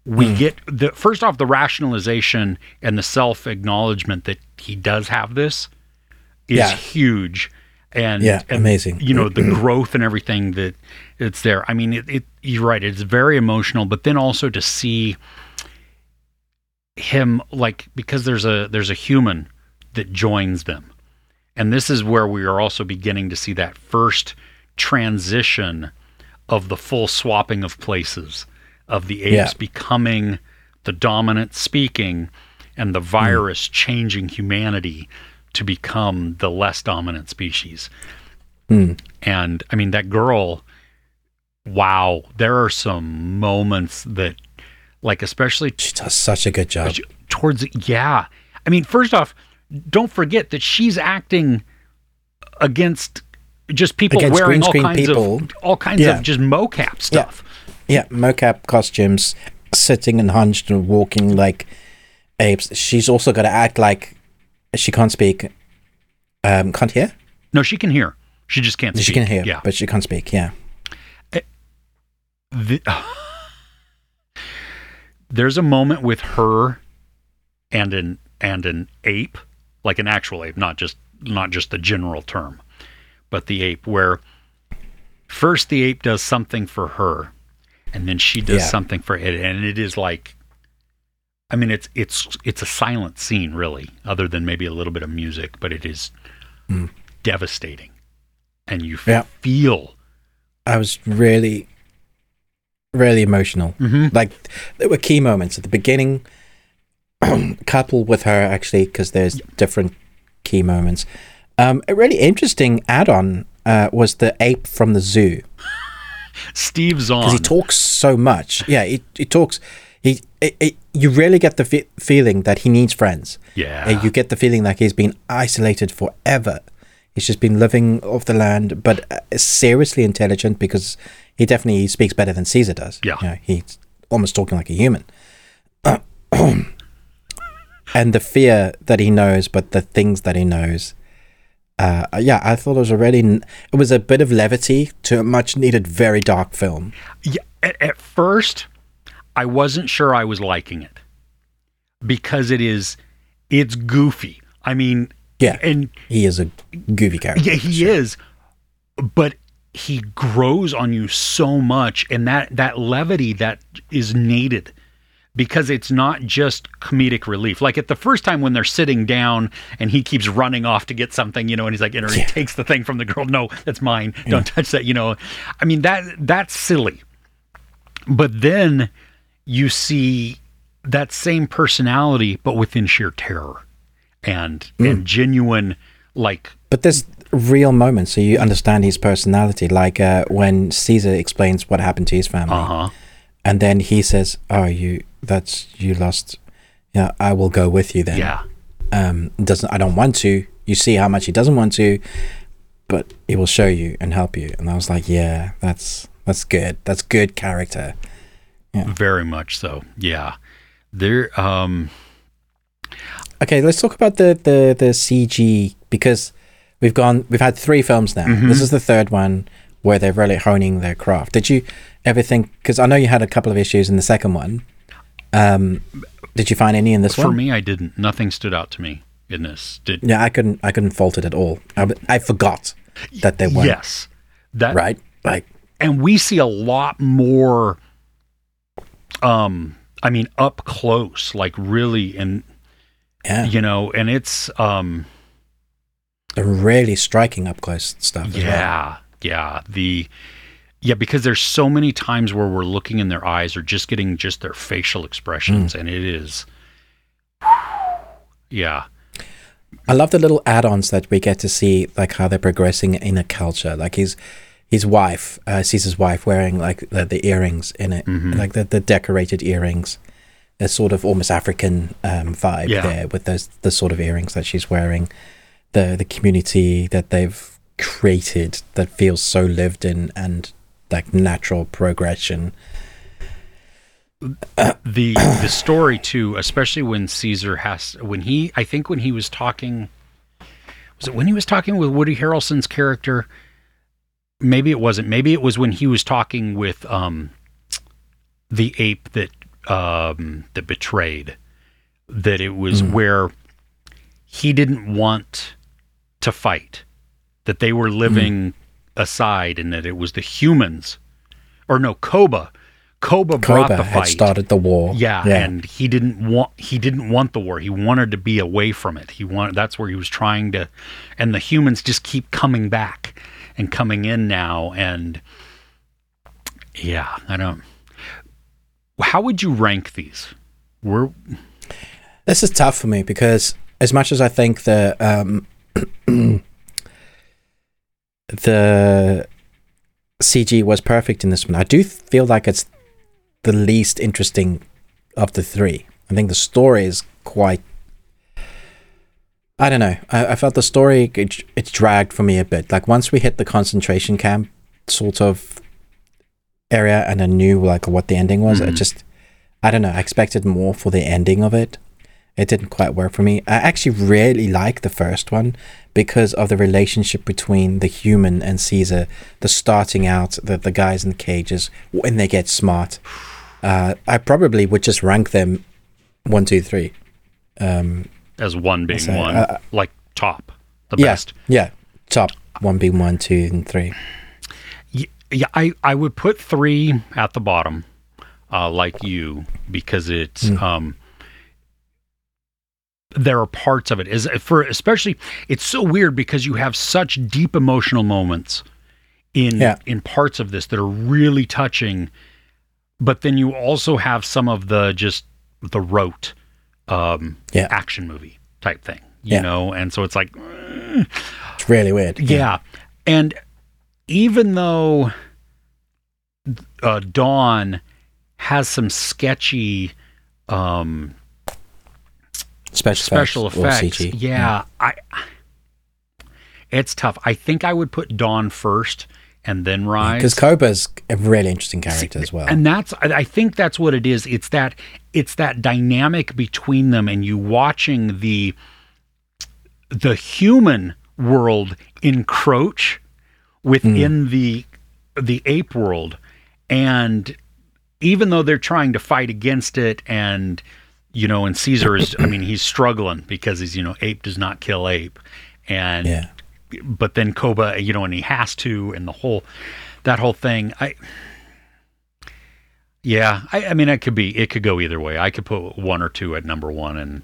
We Hmm. get the first off the rationalization and the self acknowledgement that he does have this is Yeah. huge. And, Yeah, and, amazing. You know the growth and everything that it's there. I mean, it, it. You're right. It's very emotional, but then also to see him like because there's a there's a human that joins them and this is where we are also beginning to see that first transition of the full swapping of places of the apes Yeah. becoming the dominant speaking and the Hmm. virus changing humanity to become the less dominant species Hmm. and i mean that girl wow there are some moments that like especially She does such a good job. towards yeah i mean first off don't forget that she's acting against just people Against wearing all kinds people. of all kinds Yeah. of just mocap stuff Yeah, mocap costumes, sitting and hunched and walking like apes. She's also got to act like she can't speak, um, can't hear. no she can hear she just can't She speak. can hear, yeah but she can't speak. Yeah, The- there's a moment with her and an and an ape like an actual ape not just not just the general term but the ape where first the ape does something for her and then she does Yeah. something for it and it is like i mean it's it's it's a silent scene really other than maybe a little bit of music but it is mm. devastating and you Yeah. feel I was really, really emotional. Mhm. Like there were key moments at the beginning. couple with her actually, because there's different key moments. Um, a really interesting add-on uh, was the ape from the zoo. steve zahn because he talks so much. Yeah, he, he talks. He, it, it, you really get the fe- feeling that he needs friends. yeah Uh, you get the feeling like he's been isolated forever. He's just been living off the land, but uh, seriously intelligent because he definitely speaks better than Caesar does. Yeah. You know, he's almost talking like a human. and the fear that he knows, but the things that he knows. Uh, yeah, I thought it was already. N- it was a bit of levity to a much needed, very dark film. Yeah, at, at first, I wasn't sure I was liking it because it is, it's goofy. I mean, Yeah, and he is a goofy character. yeah, he is, but he grows on you so much, and that that levity that is needed because it's not just comedic relief. Like at the first time when they're sitting down and he keeps running off to get something, you know, and he's like, and he takes the thing from the girl. No, that's mine. Don't touch that. You know, I mean that that's silly. But then you see that same personality, but within sheer terror and and genuine like But there's real moments, so you understand his personality. Like uh, when Caesar explains what happened to his family, uh huh and then he says, "Oh, you that's you lost. Yeah, I will go with you then." yeah um, doesn't. I don't want to. You see how much he doesn't want to, but he will show you and help you. And I was like, yeah, that's that's good. That's good character. Very much so. Yeah. There um Okay, let's talk about the the the CG because we've gone. We've had three films now. This is the third one where they're really honing their craft. Did you ever think? Because I know you had a couple of issues in the second one. Um, did you find any in this for one? For me I didn't. Nothing stood out to me in this. Did Yeah, I couldn't. I couldn't fault it at all. I forgot that they weren't Yes. That right. Like and we see a lot more um I mean up close, like really and yeah, you know, and it's um the really striking up close stuff. As well. yeah, yeah, the yeah, because there's so many times where we're looking in their eyes or just getting just their facial expressions and it is yeah. I love the little add-ons that we get to see, like how they're progressing in a culture. Like his his wife uh, sees his wife wearing like the, the earrings in it, like the, the decorated earrings. A sort of almost African um, vibe Yeah. there with those the sort of earrings that she's wearing. The the community that they've created that feels so lived in and like natural progression. the the story too, especially when Caesar has when he I think when he was talking was it when he was talking with Woody Harrelson's character? Maybe it wasn't. Maybe it was when he was talking with um the ape that um that betrayed. That it was where he didn't want to fight. That they were living aside and that it was the humans or no, Koba. Koba, brought Koba the had fight. started the war. Yeah, yeah. and he didn't want he didn't want the war. He wanted to be away from it. He wanted that's where he was trying to and the humans just keep coming back and coming in now and yeah, I don't How would you rank these? This is tough for me because as much as I think the um, the CG was perfect in this one, I do feel like it's the least interesting of the three. I think the story is quite. I don't know. I, I felt the story it, it dragged for me a bit. Like once we hit the concentration camp sort of area, and I knew like what the ending was, I Mhm. just I don't know. I expected more for the ending of it. It didn't quite work for me. I actually really like the first one because of the relationship between the human and Caesar. The starting out, the the guys in the cages when they get smart. Uh, I probably would just rank them one, two, three. Um, as one being So, one, uh, like top, the yeah, best. yeah. Top one being one, two, and three. Yeah, I, I would put three at the bottom, uh, like you, because it's um, there are parts of it is for especially it's so weird because you have such deep emotional moments in Yeah. in parts of this that are really touching, but then you also have some of the just the rote um, Yeah. action movie type thing, you Yeah. know, and so it's like. It's really weird. Yeah. And even though uh, Dawn has some sketchy um, Special, special effects, effects, CG. yeah, I it's tough. I think I would put Dawn first and then Rise. Because Koba's a really interesting character as well. And that's I I think that's what it is. It's that it's that dynamic between them and you watching the the human world encroach within the the ape world and even though they're trying to fight against it and you know and Caesar is I mean he's struggling because he's you know ape does not kill ape and yeah. but then Koba, you know, and he has to, and the whole that whole thing. I yeah, I, I mean, it could be, it could go either way. I could put one or two at number one, and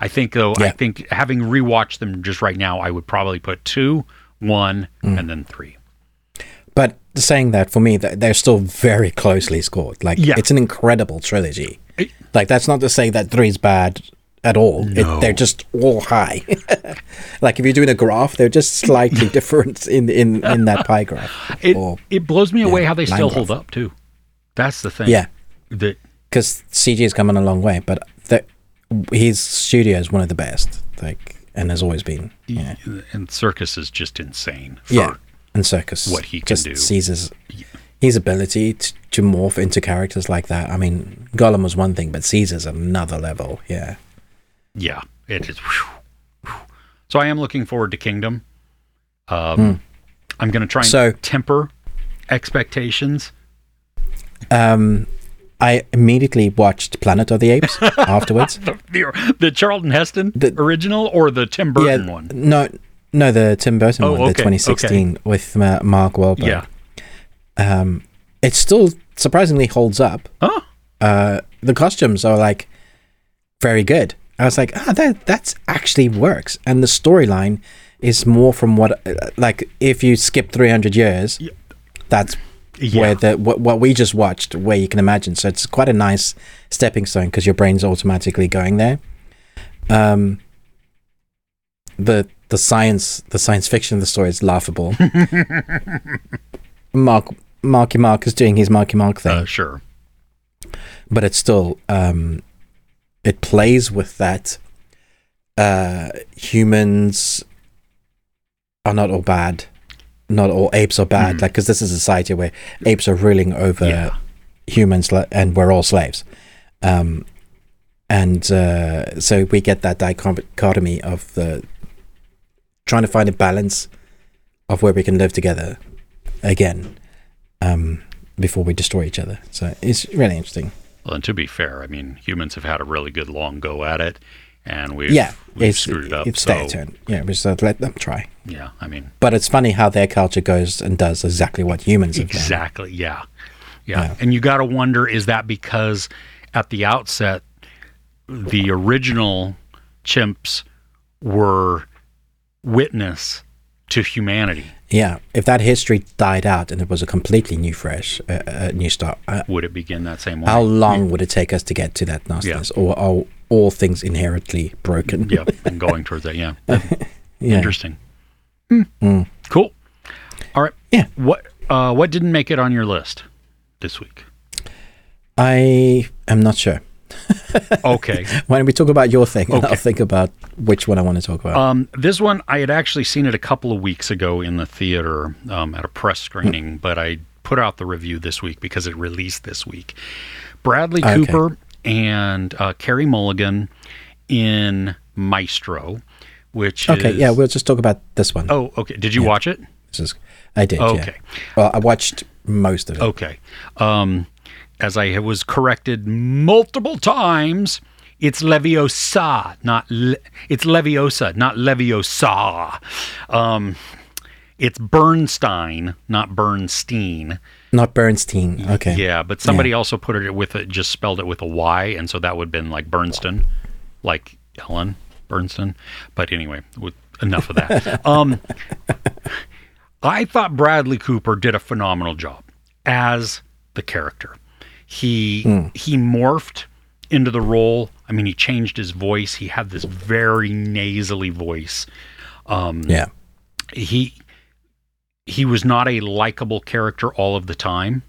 I think though, I think having rewatched them just right now, I would probably put two, one, Mm. and then three. Saying that for me, th- they're still very closely scored. Like Yeah. it's an incredible trilogy. Like that's not to say that three's bad at all. No. It, they're just all high. like if you're doing a graph, they're just slightly different in in in that pie graph. It Or- it blows me away how they still graph. hold up too. That's the thing. Yeah, that because CG has come in a long way, but the, his studio is one of the best like, and has always been. Yeah, Andy Serkis is just insane. For, yeah. Andy Serkis, what he can do. sees his ability to, to morph into characters like that. I mean, Gollum was one thing, but Caesar's another level. Yeah, Yeah, it is. whew, whew. So I am looking forward to Kingdom. Um, I'm going to try and. So- temper expectations. um, I immediately watched Planet of the Apes afterwards. The, the, the Charlton Heston The- original or the Tim Burton yeah, one? no, no, the Tim Burton Oh, one, okay, the 2016 with uh, Mark Wahlberg. Yeah. um, it still surprisingly holds up. Huh? Uh, the costumes are like very good. I was like, ah, that that's actually works, and the storyline is more from what uh, like if you skip 300 years, Yeah. that's Yeah. where the what, what we just watched, where you can imagine. So it's quite a nice stepping stone because your brain's automatically going there. Um, the the science the science fiction of the story is laughable. Mark Marky Mark is doing his Marky Mark thing, Uh, sure. but it's still um, it plays with that. Uh, humans are not all bad. Not all apes are bad. Mm. Like, because this is a society where apes are ruling over Yeah. humans, and we're all slaves. Um, and uh, so we get that dichotomy of the trying to find a balance of where we can live together again um, before we destroy each other. So it's really interesting. Well, and to be fair, I mean, humans have had a really good long go at it, and we've yeah, we've it's screwed up. it's so, their turn. Yeah, we just let them try. Yeah, I mean, But it's funny how their culture goes and does exactly what humans have done. exactly. Yeah. yeah, Yeah. And you got to wonder: is that because at the outset, the original chimps were witness to humanity? Yeah, if that history died out and it was a completely new, fresh, uh, uh, new start, uh, Would it begin that same way? how long would it take us to get to that nastiness, or are all things inherently broken? yeah, and going towards that. Yeah, Yeah. interesting. Mm. Cool. All right. Yeah. What uh, what didn't make it on your list this week? I am not sure. Okay. Why don't we talk about your thing, Okay. I'll think about which one I want to talk about. Um, this one I had actually seen it a couple of weeks ago in the theater um, at a press screening, but I put out the review this week because it released this week. Bradley Okay. Cooper and uh, Carey Mulligan in Maestro, which okay, is, yeah, we'll just talk about this one. Oh, okay. Did you watch it? This is, I did. Okay. Yeah. Well, I watched most of it. Okay. Um, as I was corrected multiple times, it's Leviosa, not Le- it's Leviosa, not Leviosa. Um, it's Bernstein, not Bernstein. Not Bernstein. Okay. Yeah, but somebody also put it with it, just spelled it with a Y, and so that would have been like Bernstein, like Ellen Bernstein. But anyway, with enough of that. um, I thought Bradley Cooper did a phenomenal job as the character. He he morphed into the role. I mean, he changed his voice. He had this very nasally voice. Um, Yeah. he he was not a likable character all of the time.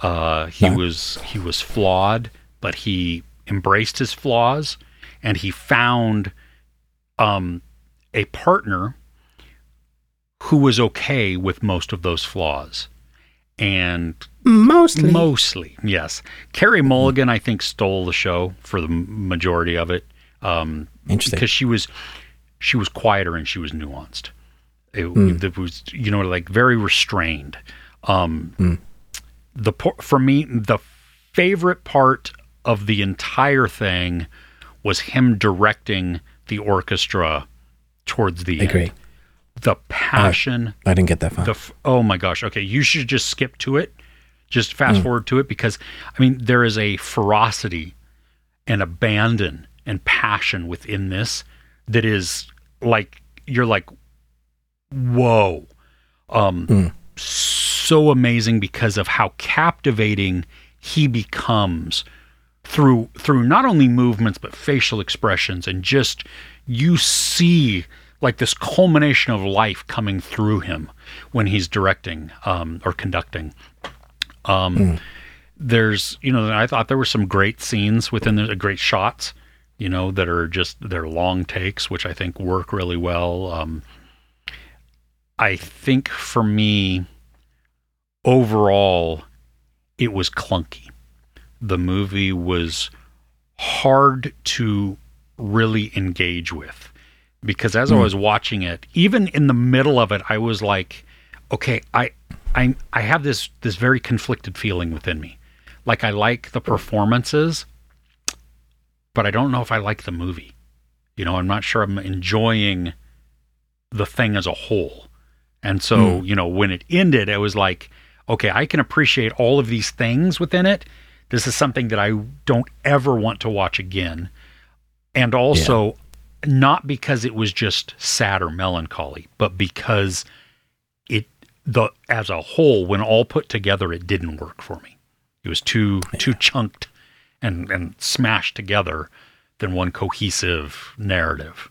Uh, he No. was he was flawed, but he embraced his flaws, and he found um, a partner who was okay with most of those flaws. And Mostly. mostly, yes, Carey Mulligan, I think, stole the show for the majority of it. Um, Interesting. because she was she was quieter and she was nuanced. It, Hmm. it was you know like very restrained. Um, Hmm. The for me the favorite part of the entire thing was him directing the orchestra towards the Agree. end. The passion, I didn't get that far. the oh my gosh. Okay, you should just skip to it. Just fast Hmm. forward to it because I mean there is a ferocity and abandon and passion within this that is like you're like whoa um Hmm. so amazing because of how captivating he becomes through through not only movements but facial expressions and just you see like this culmination of life coming through him when he's directing um, or conducting um, there's you know i thought there were some great scenes within the great shots you know, that are just they're long takes, which I think work really well. Um, I think for me, overall, it was clunky. The movie was hard to really engage with because as I hmm. was watching it, even in the middle of it, I was like, okay, I I I have this this very conflicted feeling within me. Like I like the performances, but I don't know if I like the movie. You know, I'm not sure I'm enjoying the thing as a whole. And so, hmm. you know, when it ended, it was like, okay, I can appreciate all of these things within it. This is something that I don't ever want to watch again. And also, not because it was just sad or melancholy, but because it the as a whole, when all put together, it didn't work for me. It was too too chunked and and smashed together than one cohesive narrative.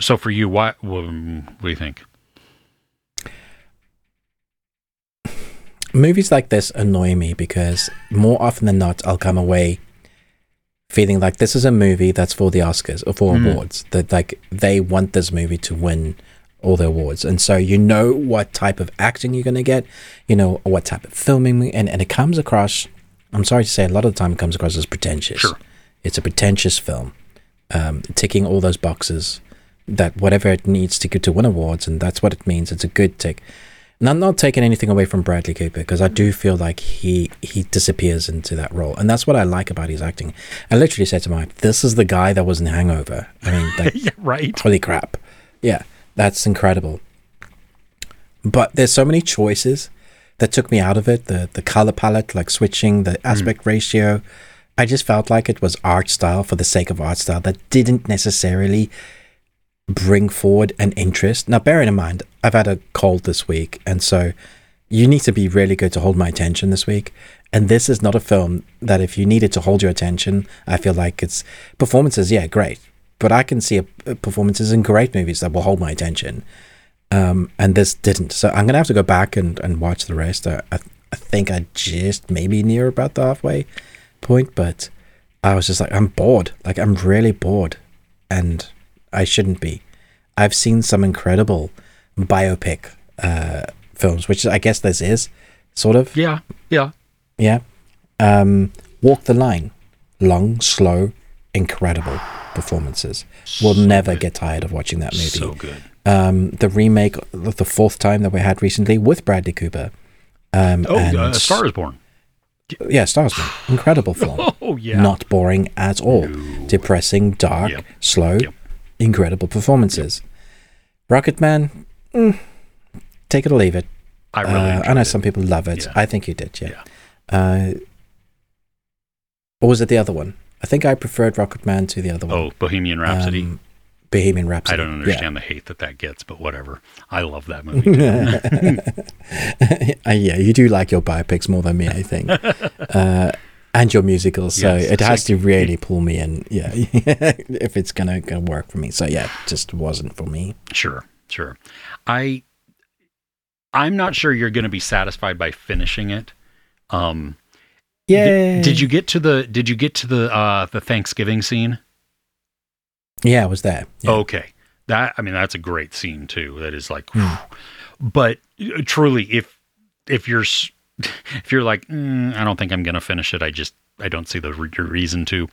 So for you, what um, what do you think? movies like this annoy me because more often than not, I'll come away feeling like this is a movie that's for the Oscars or for awards. That like they want this movie to win all the awards, and so you know what type of acting you're gonna get, you know what type of filming, and and it comes across. I'm sorry to say, a lot of the time it comes across as pretentious. Sure. It's a pretentious film, um, ticking all those boxes that whatever it needs to get to win awards, and that's what it means. It's a good tick. And I'm not taking anything away from Bradley Cooper because I do mm-hmm. feel like he he disappears into that role, and that's what I like about his acting. I literally said to my "This is the guy that was in Hangover." I mean, like, yeah, right. holy crap! Yeah, that's incredible. But there's so many choices that took me out of it. The the color palette, like switching the mm. aspect ratio. I just felt like it was art style for the sake of art style that didn't necessarily bring forward an interest. Now, bearing in mind, I've had a cold this week, and so you need to be really good to hold my attention this week. And this is not a film that, if you needed to hold your attention, I feel like it's performances, yeah, great. But I can see performances in great movies that will hold my attention. Um, and this didn't. So I'm going to have to go back and, and watch the rest. I, I, I think I just maybe near about the halfway point, but I was just like, I'm bored. Like, I'm really bored. And I shouldn't be. I've seen some incredible biopic uh, films, which I guess this is sort of. Yeah, yeah. Yeah. Um, Walk the Line. Long, slow, incredible performances. We'll never get tired of watching that movie. So good. Um, the remake the fourth time that we had recently with Bradley Cooper. Um, Oh, and- uh, Star is Born. Yeah, Stars Born. Incredible film. Oh yeah. Not boring at all. Depressing, dark, Yep. slow, Yep. incredible performances. Rocketman, mm, take it or leave it. I really. Uh, I know it. some people love it. Yeah. I think you did, yeah. Uh, or was it the other one? I think I preferred Rocketman to the other one. Oh, Bohemian Rhapsody. Um, Bohemian Rhapsody. I don't yeah. understand the hate that that gets, but whatever. I love that movie. Uh, yeah, you do like your biopics more than me, I think. uh, and your musicals, so Yes, it has like- to really pull me in. Yeah, if it's gonna, gonna work for me. So yeah, it just wasn't for me. Sure, sure. I I'm not sure you're going to be satisfied by finishing it. Um Yeah. did you get to the did you get to the uh the Thanksgiving scene? Yeah, I was that. Yeah. Okay. That I mean that's a great scene too. That is like Hmm. but uh, truly if if you're if you're like mm, I don't think I'm going to finish it. I just I don't see the re- reason to.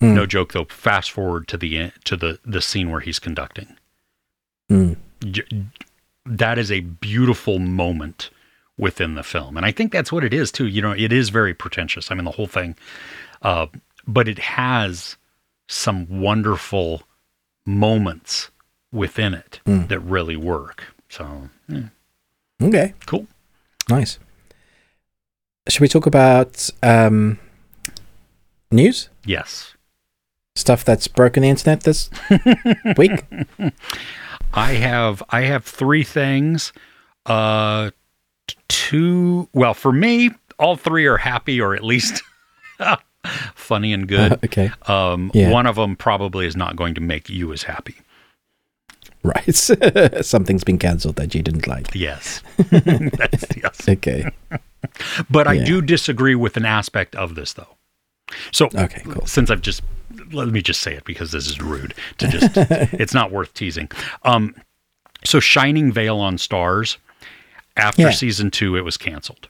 Hmm. No joke though. Fast forward to the to the the scene where he's conducting. Mm. That is a beautiful moment within the film. And i think that's what it is too. You know it is very pretentious i mean the whole thing. Uh, but it has some wonderful moments within it Mm. that really work. So yeah, Okay, cool. Nice. Should we talk about um, news? Yes. Stuff that's broken the internet this week? I have i have three things uh two well for me all three are happy or at least funny and good okay, Um, Yeah. One of them probably is not going to make you as happy. right. Something's been cancelled that you didn't like. Yes. Yes. Okay. But I do disagree with an aspect of this, though. So Okay, cool. since I've just let me just say it because this is rude to just it's not worth teasing. Um so Shining Vale on Starz after Yeah. season 2 it was canceled.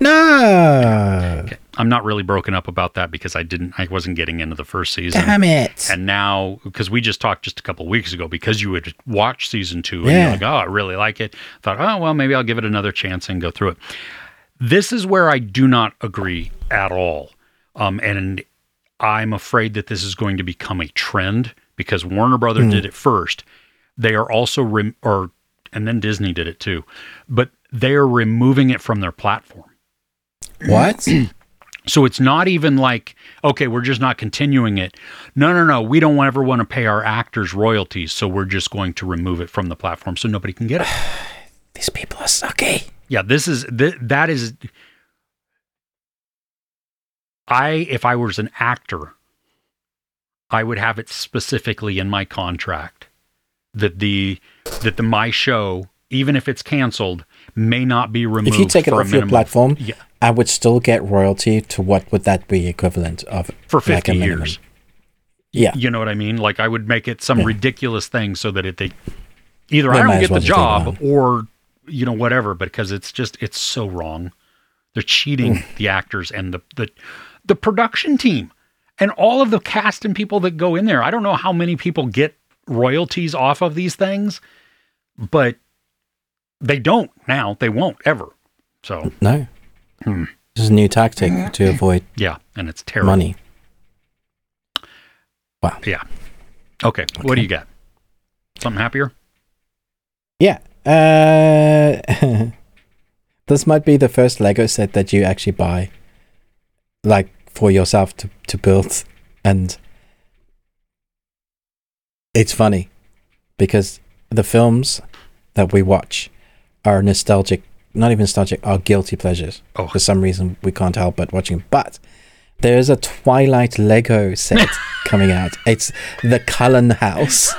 No, Okay. I'm not really broken up about that because I didn't I wasn't getting into the first season. damn it! And now, because we just talked just a couple weeks ago, because you would watch season two and Yeah. you're like, oh, I really like it. Thought, oh, well, maybe I'll give it another chance and go through it. This is where I do not agree at all. Um, and I'm afraid that this is going to become a trend because Warner Brother did it first. They are also, rem- or, and then Disney did it too, but they are removing it from their platform. What? So it's not even like, okay, we're just not continuing it. No, no, no. We don't ever want to pay our actors royalties. So we're just going to remove it from the platform so nobody can get it. These people are sucky. Yeah, this is, th- that is, I, if I was an actor, I would have it specifically in my contract that the, that the, my show, even if it's canceled, may not be removed. If you take it off your platform, Yeah. I would still get royalty to what would that be equivalent of? for 50 a minimum? years. Yeah. You know what I mean? Like I would make it some Yeah. ridiculous thing so that it they either They I don't get well the just leave it job or you know whatever because it's just it's so wrong. They're cheating Mm. the actors and the the the production team and all of the cast and people that go in there. I don't know how many people get royalties off of these things, but they don't now. They won't ever. So No. Hmm. This is a new tactic to avoid yeah, and it's terrible. money. Wow. Yeah. Okay. What do you got? Something happier? Yeah. Uh, this might be the first Lego set that you actually buy, like for yourself to, to build. And it's funny because the films that we watch are nostalgic, not even nostalgic, are guilty pleasures. Oh. For some reason, we can't help but watching. But there is a Twilight Lego set coming out. It's the Cullen House.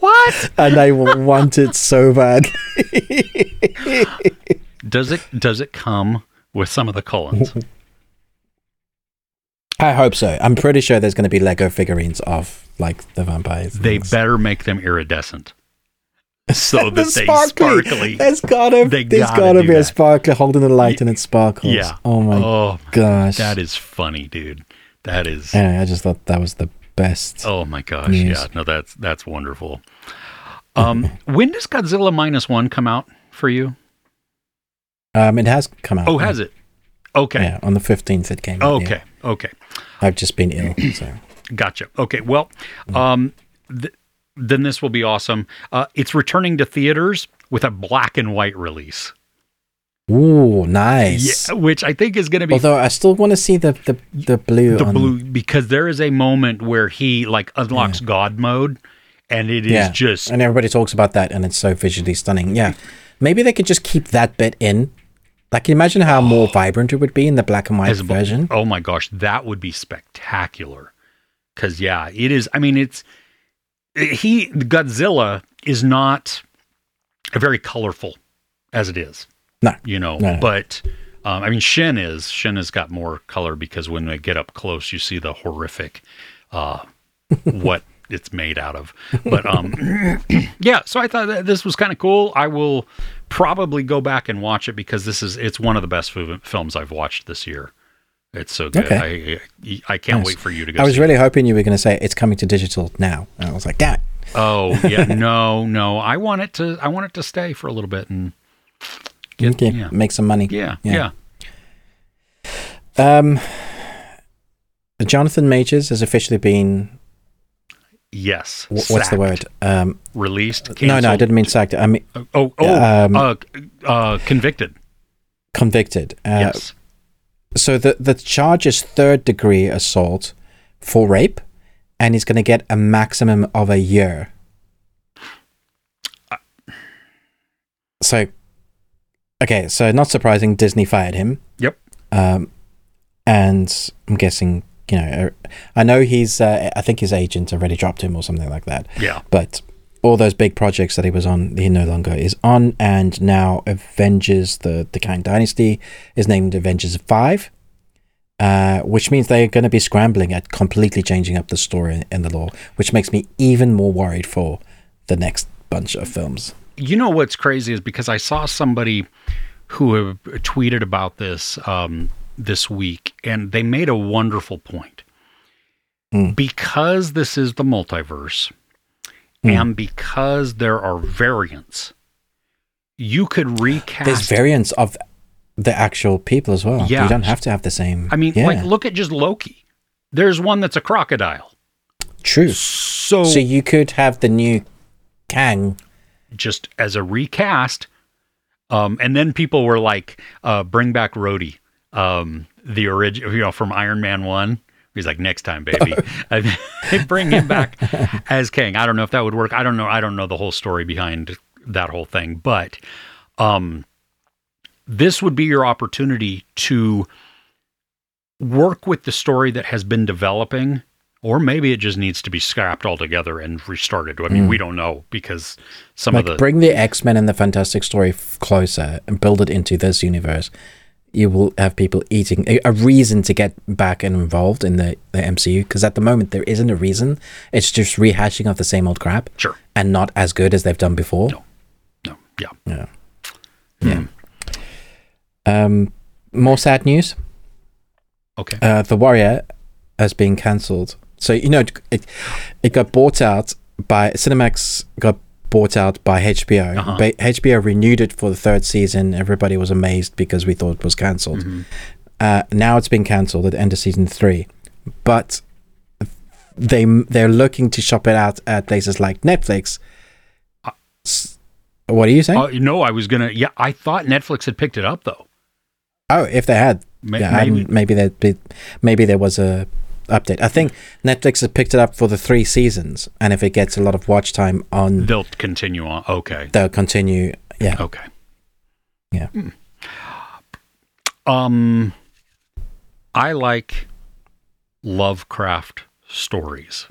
what? and I want it so bad. Does it does it come with some of the Cullens? I hope so. I'm pretty sure there's going to be Lego figurines of like the vampires. They better make them iridescent. So that The they sparkly. There's gotta, They there's gotta be a that. sparkler holding the light and it sparkles. Yeah. Oh my Oh, gosh. that is funny, dude. That is Anyway, I just thought that was the best. Oh my gosh. News. Yeah. No, that's that's wonderful. Um when does Godzilla minus one come out for you? Um, it has come out. Oh, has it? Okay. Yeah, on the 15th it came. out, yeah. Okay. Okay. I've just been ill, so Gotcha. Okay. Well, um, th- then this will be awesome. Uh, it's returning to theaters with a black and white release. ooh, nice. Yeah, which I think is going to be Although I still want to see the the, the blue. the on, blue because there is a moment where he like unlocks God mode, and it is Yeah, just and everybody talks about that, and it's so visually stunning. Yeah, maybe they could just keep that bit in. Like, can you imagine how more vibrant it would be in the black and white as version? Oh my gosh, that would be spectacular. Because yeah, it is. I mean, it's he Godzilla is not very colorful as it is. No. you know, No, no. but. Um, I mean, Shin is Shin has got more color because when they get up close, you see the horrific, uh, what it's made out of. But um, yeah, so I thought that this was kind of cool. I will probably go back and watch it because this is it's one of the best films I've watched this year. It's so good. I, I I can't Nice. wait for you to go. I was really hoping you were going to say it's coming to digital now, and I was like, damn it. it. Oh yeah, no, no. I want it to. I want it to stay for a little bit and get, Okay, yeah, make some money. yeah, Yeah. yeah. Um, Jonathan Majors has officially been Yes. wh- what's the word? Um, Released. no, no, I didn't mean sacked. I mean Oh, oh, Um, uh, uh, convicted. convicted. Uh, yes. So the the charge is third degree assault for rape, and he's going to get a maximum of a year. So, okay, so not surprising, Disney fired him. Yep. Um, and I'm guessing, you know, uh, I know he's, uh, I think his agent already dropped him or something like that. Yeah. But all those big projects that he was on, he no longer is on. And now Avengers, the, the Kang Dynasty, is named Avengers 5. uh, which means they're going to be scrambling at completely changing up the story and the lore, which makes me even more worried for the next bunch of films. You know what's crazy is because I saw somebody who tweeted about this um, this week, and they made a wonderful point. Mm. Because this is the multiverse, Mm. and because there are variants, you could recast. There's variants of the actual people as well. Yeah. You don't have to have the same. I mean, yeah. like, look at just Loki. There's one that's a crocodile. true. So, So you could have the new Kang. just as a recast, um, and then people were like, uh, "Bring back Rhodey, um, the original, you know, from Iron Man One." He's like, "Next time, baby." They bring him back as Kang. I don't know if that would work. I don't know. I don't know the whole story behind that whole thing, but um, this would be your opportunity to work with the story that has been developing or maybe it just needs to be scrapped altogether and restarted. I mean, we don't know because some Like of the bring the X Men and the Fantastic Story f- closer and build it into this universe. You will have people eating a, a reason to get back and involved in the, the MCU because at the moment there isn't a reason. It's just rehashing of the same old crap sure, and not as good as they've done before. No. no, yeah, Yeah. Yeah. Um, more sad news. okay, Uh, the Warrior has been cancelled. So you know it, it got bought out by Cinemax. Got bought out by HBO. Uh-huh. HBO renewed it for the third season. Everybody was amazed because we thought it was cancelled. Mhm. Uh, now it's been cancelled at the end of season three, but they they're looking to shop it out at places like Netflix. S- What are you saying? Uh, no, I was gonna. Yeah, I thought Netflix had picked it up though. oh, if they had, Ma- yeah, maybe. maybe maybe that maybe there was a update. I think Netflix has picked it up for the three seasons, and if it gets a lot of watch time on, They'll continue on. Okay, they'll continue. Yeah, okay, Yeah. Hmm. Um, I like Lovecraft stories.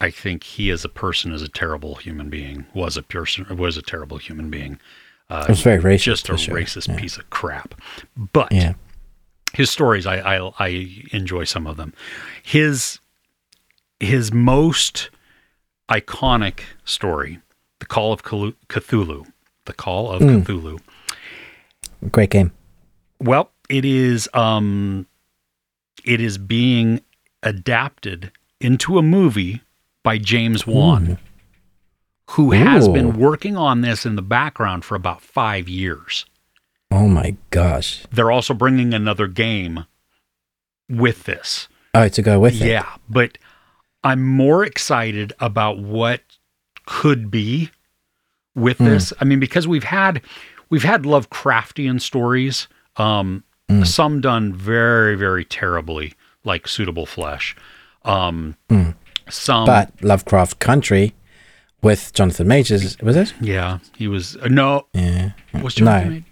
I think he as a person is a terrible human being. Was a person was a terrible human being. Uh, it was very racist. just a sure. racist Yeah. piece of crap. But Yeah, his stories, I, I I enjoy some of them. His his most iconic story, the Call of Cthulhu, the Call of Mm. Cthulhu. great game. Well, it is um, it is being adapted into a movie by James Wan, who has been working on this in the background for about five years. Oh my gosh! They're also bringing another game with this. Oh, to go with it. Yeah, but I'm more excited about what could be with Hmm. this. I mean, because we've had we've had Lovecraftian stories, um, Hmm. some done very very terribly, like Suitable Flesh. Um, Hmm. Some, but Lovecraft Country with Jonathan Majors was it? yeah, he was uh, no, Yeah. was Jonathan No. Majors?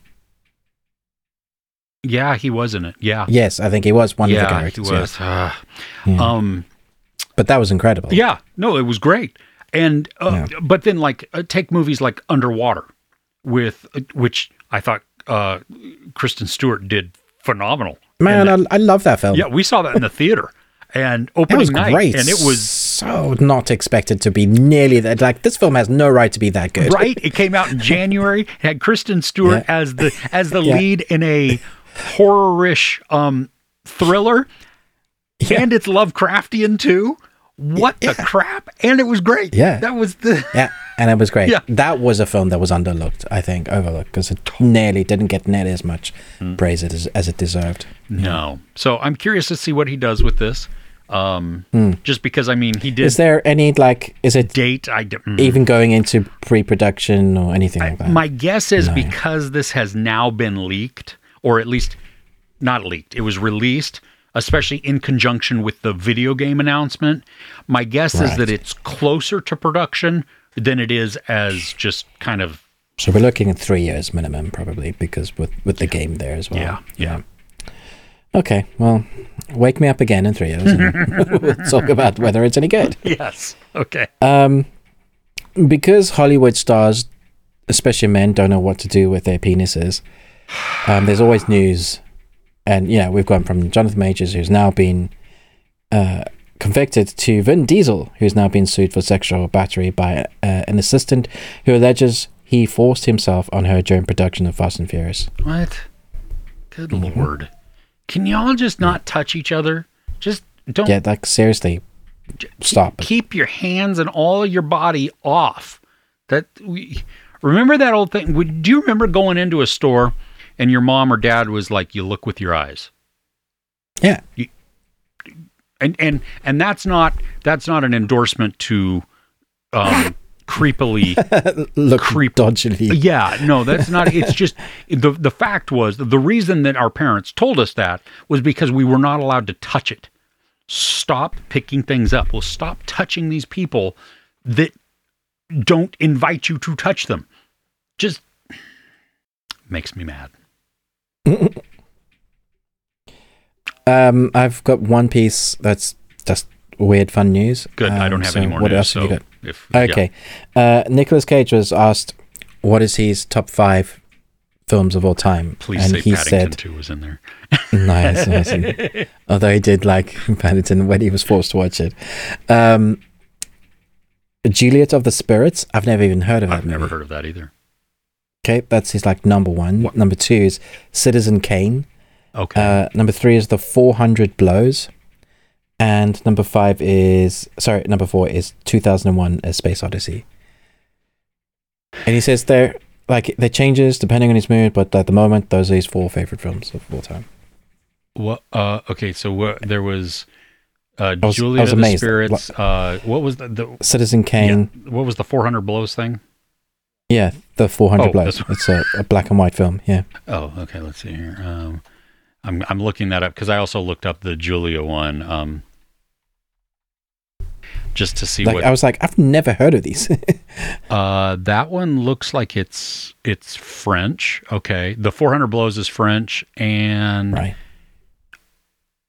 Yeah, he was in it. Yeah, Yes, I think he was one of the yeah, he was. yes. Uh, Yeah. Um, but that was incredible. Yeah, no, it was great. And uh, but then like uh, take movies like Underwater with uh, which I thought uh Kristen Stewart did phenomenal. Man, And I, I love that film. yeah, we saw that in the theater and That opening was night great. and it was so not expected to be nearly that. Like this film has no right to be that good. right. It came out in January. It had Kristen Stewart Yeah. as the as the Yeah. lead in a horror-ish um thriller Yeah. and it's Lovecraftian too. What the crap? And it was great. Yeah. That was the Yeah, and it was great. Yeah. That was a film that was underlooked, I think, overlooked, because it nearly didn't get nearly as much Hmm. praise as, as it deserved. No. So I'm curious to see what he does with this. Um, Just because, I mean, he did Hmm. Is there any, like, is it date. I d- mm. even going into pre production or anything like that? My guess is because this has now been leaked, or at least not leaked, it was released, especially in conjunction with the video game announcement. My guess is that it's closer to production than it is as just kind of so we're looking at three years minimum, probably, because with, with the game there as well. Yeah, yeah. Okay, well, wake me up again in three years and we'll talk about whether it's any good. yes. Okay. Um, because Hollywood stars, especially men, don't know what to do with their penises. Um, there's always news and yeah, we've gone from Jonathan Majors, who's now been uh, convicted, to Vin Diesel, who's now been sued for sexual battery by uh, an assistant who alleges he forced himself on her during production of Fast and Furious. What? Good Mm-hmm. lord. Can y'all just not touch each other? Just don't Yeah, like seriously, stop. keep your hands and all your body off. That we remember that old thing. Would do you remember going into a store and your mom or dad was like, "You look with your eyes," Yeah, and and and that's not that's not an endorsement to um, creepily. look Creep. dodgily. Yeah, no, that's not. It's just the the fact was the reason that our parents told us that was because we were not allowed to touch it. Stop picking things up. Well, stop touching these people that don't invite you to touch them. Just makes me mad. Um, I've got one piece that's just weird fun news. Good. I Um, don't have so any more What news. else so have you got? if yeah. Okay. Uh, Nicolas Cage was asked, "What is his top five films of all time?" please and say he Paddington said, Two was in there. "Nice, awesome." Although he did like Paddington when he was forced to watch it. Um, Juliet of the Spirits. I've never even heard of that I've never heard of that either. Okay, that's his like number one. What- Number two is Citizen Kane. Okay. Uh, number three is the 400 Blows. And number five is, sorry, number four is 2001 A Space Odyssey. And he says they're, like, they changes depending on his mood, but at the moment, those are his four favorite films of all time. What? Uh, okay, so what? There was uh, was- Julia the. Spirits. Uh, what was the, the Citizen Kane, yeah, what was the 400 blows thing? Yeah, the 400 Oh, Blows. It's a, a black and white film, yeah. Oh, okay. Let's see here. Um, I'm I'm looking that up because I also looked up the Julia one. Um, just to see Like, what I was like, I've never heard of these. uh that one looks like it's it's French. Okay, the 400 blows is French, and right.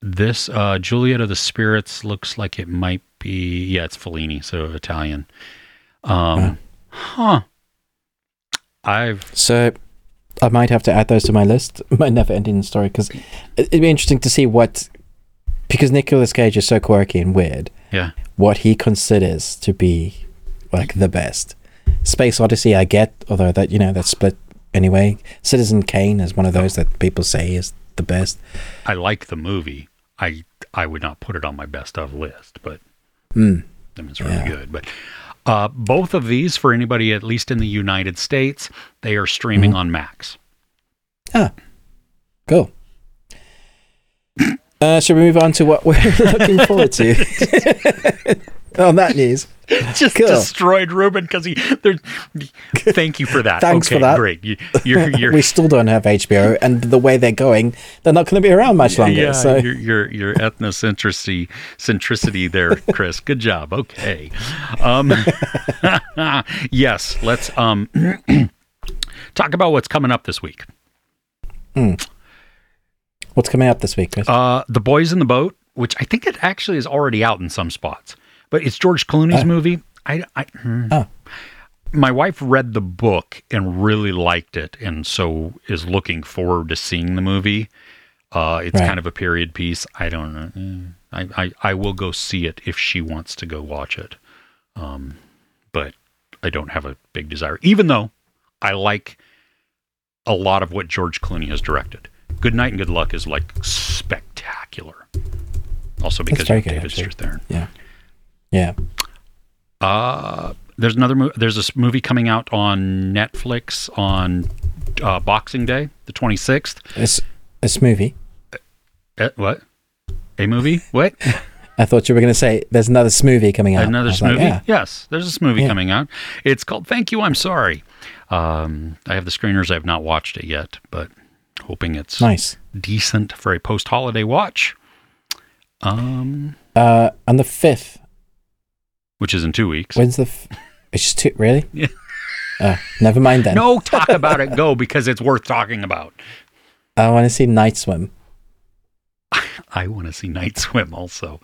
this uh Juliet of the Spirits looks like it might be yeah, it's Fellini, so Italian. Um, huh. I've So I might have to add those to my list, my never ending story, because it'd be interesting to see what, because Nicolas Cage is so quirky and weird, yeah. what he considers to be like the best. Space Odyssey, I get, although that, you know, that's split anyway. Citizen Kane is one of those that people say is the best. I like the movie. I I would not put it on my best of list, but Hmm. I mean, it's really Yeah. good. But uh, both of these, for anybody at least in the United States, they are streaming Mm-hmm. on Max. Ah, cool. Uh, should we move on to what we're looking forward to? on that news. Just Cool. destroyed Ruben because he. Thank you for that. Thanks okay, for that. Great. You, you're you're we still don't have HBO, and the way they're going, they're not going to be around much longer. yeah, so your your your ethnocentricity centricity there, Chris. Good job. Okay. Um, yes, let's um talk about what's coming up this week. what's coming up this week, Chris? Uh, The Boys in the Boat, which I think it actually is already out in some spots, but it's George Clooney's Oh. movie. I, I hmm. Oh. my wife read the book and really liked it, and so is looking forward to seeing the movie. Uh, it's Right. kind of a period piece. I don't know. I, I, I will go see it if she wants to go watch it. Um, but I don't have a big desire, even though I like a lot of what George Clooney has directed. Good Night and Good Luck is like spectacular. Also because of good, David. Strathairn. yeah. Yeah. Uh, there's another mo- there's this movie coming out on Netflix on uh, Boxing Day, the 26th. It's this movie. Eh, what? A movie? What? I thought you were going to say there's another smoothie coming out. Another was like, yeah. Yes, there's a smoothie Yeah. coming out. It's called Thank You, I'm Sorry. Um, I have the screeners. I have not watched it yet, but hoping it's Nice. decent for a post-holiday watch. Um, Uh, on the fifth, which is in two weeks. when's the? F- it's just two. Really? Yeah. Uh, never mind then. No, talk about it. Go because it's worth talking about. I want to see Night Swim. I want to see Night Swim also.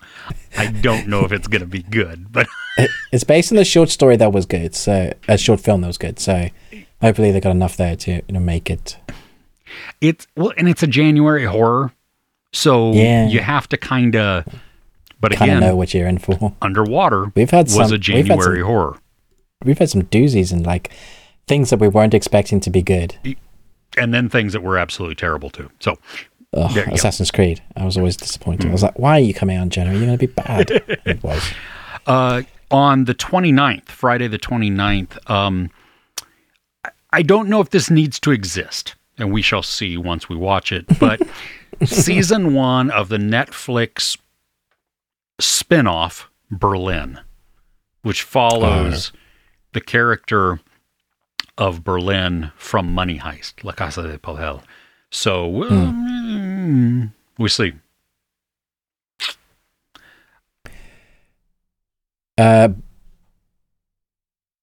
I don't know if it's going to be good, but It, it's based on a short story that was good. So a short film that was good. So hopefully they got enough there to you know make it. it's well, and it's a January horror, So Yeah. you have to kind of, but Kind of again, know what you're in for. underwater We've had some, was a we've had some- January horror. We've had some doozies and like things that we weren't expecting to be good. And then things that were absolutely terrible too. So Ugh, There you go. Assassin's Creed. I was always disappointed. I was like, why are you coming out in January? You're going to be bad. it was. uh, on the 29th, Friday the 29th, um, I don't know if this needs to exist, and we shall see once we watch it, but season one of the Netflix spin-off Berlin, which follows the character of Berlin from Money Heist, La Casa de Papel. So um, we see. Uh,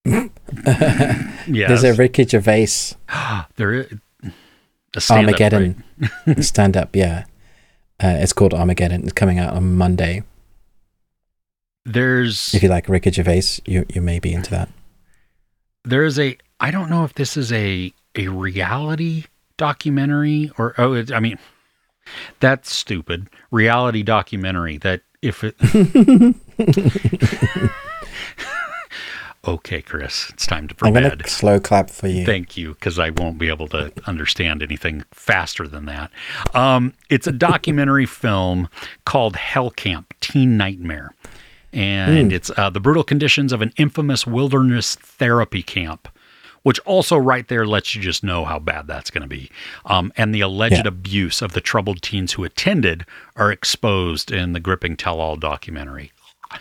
Yes, There's a Ricky Gervais there is a Armageddon right? stand up. Yeah. Uh, it's called Armageddon. It's coming out on Monday. There's If you like Ricky Gervais, you, you may be into that. there's a I don't know if this is a a reality documentary or oh it, I mean that's stupid reality documentary that if it okay Chris it's time to for I'm going to slow clap for you. Thank you, because I won't be able to understand anything faster than that. Um, it's a documentary film called Hell Camp Teen Nightmare. And it's uh, the brutal conditions of an infamous wilderness therapy camp, which also right there lets you just know how bad that's going to be. Um, and the alleged Yeah. abuse of the troubled teens who attended are exposed in the gripping tell all documentary.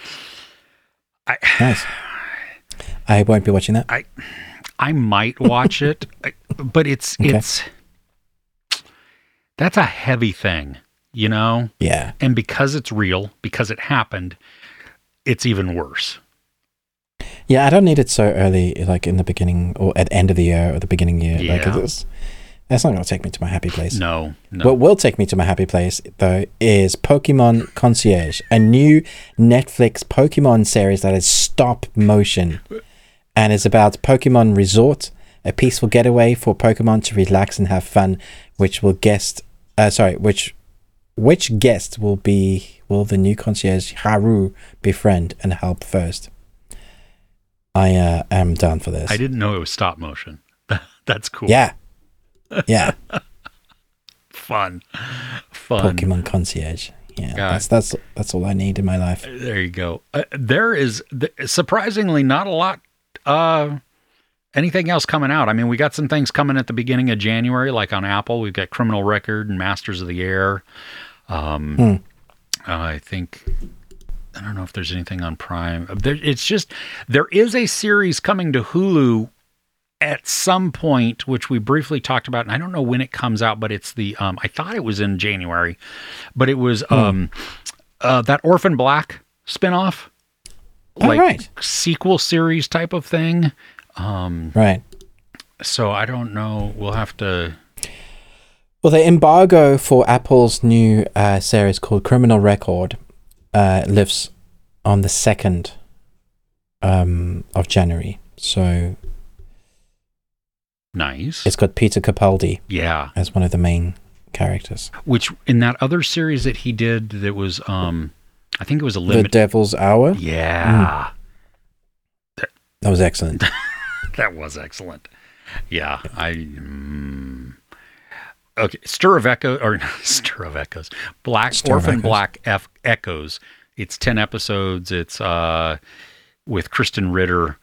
Nice. I won't be watching that. I I might watch it, but it's Okay. it's that's a heavy thing, you know? Yeah. And because it's real, because it happened, it's even worse. Yeah, I don't need it so early, like in the beginning or at the end of the year or the beginning year. Like, Yeah. it's, that's not going to take me to my happy place. No, no. What will take me to my happy place, though, is Pokemon Concierge, a new Netflix Pokemon series that is stop motion and is about Pokemon Resort, a peaceful getaway for Pokemon to relax and have fun, which will guest, uh, sorry, which, which guest will be, will the new concierge Haru befriend and help first? I uh, am down for this. I didn't know it was stop motion. That's cool. Yeah. Yeah. Fun. Fun. Pokemon Concierge. Yeah, Yeah. that's that's that's all I need in my life. There you go. Uh, there is th- surprisingly not a lot uh anything else coming out. I mean, we got some things coming at the beginning of January like on Apple. We've got Criminal Record and Masters of the Air. Um Hmm. Uh, I think I don't know if there's anything on Prime. Uh, There, it's just there is a series coming to Hulu at some point, which we briefly talked about, and I don't know when it comes out, but it's the um, I thought it was in January, but it was um, uh, that Orphan Black spinoff, Oh, right. sequel series type of thing. Um, Right. so I don't know. We'll have to. Well, the embargo for Apple's new uh, series called Criminal Record uh, lifts on the second um, of January. So Nice. it's got Peter Capaldi yeah. as one of the main characters. Which in that other series that he did, that was um, I think it was a limit. The. Devil's Hour. yeah. That was excellent. that was excellent. Yeah, I. Mm, okay, Stir of Echo or Stir of Echoes, Black Stir Orphan Echoes. Black F- Echoes. It's ten episodes. It's uh with Krysten Ritter.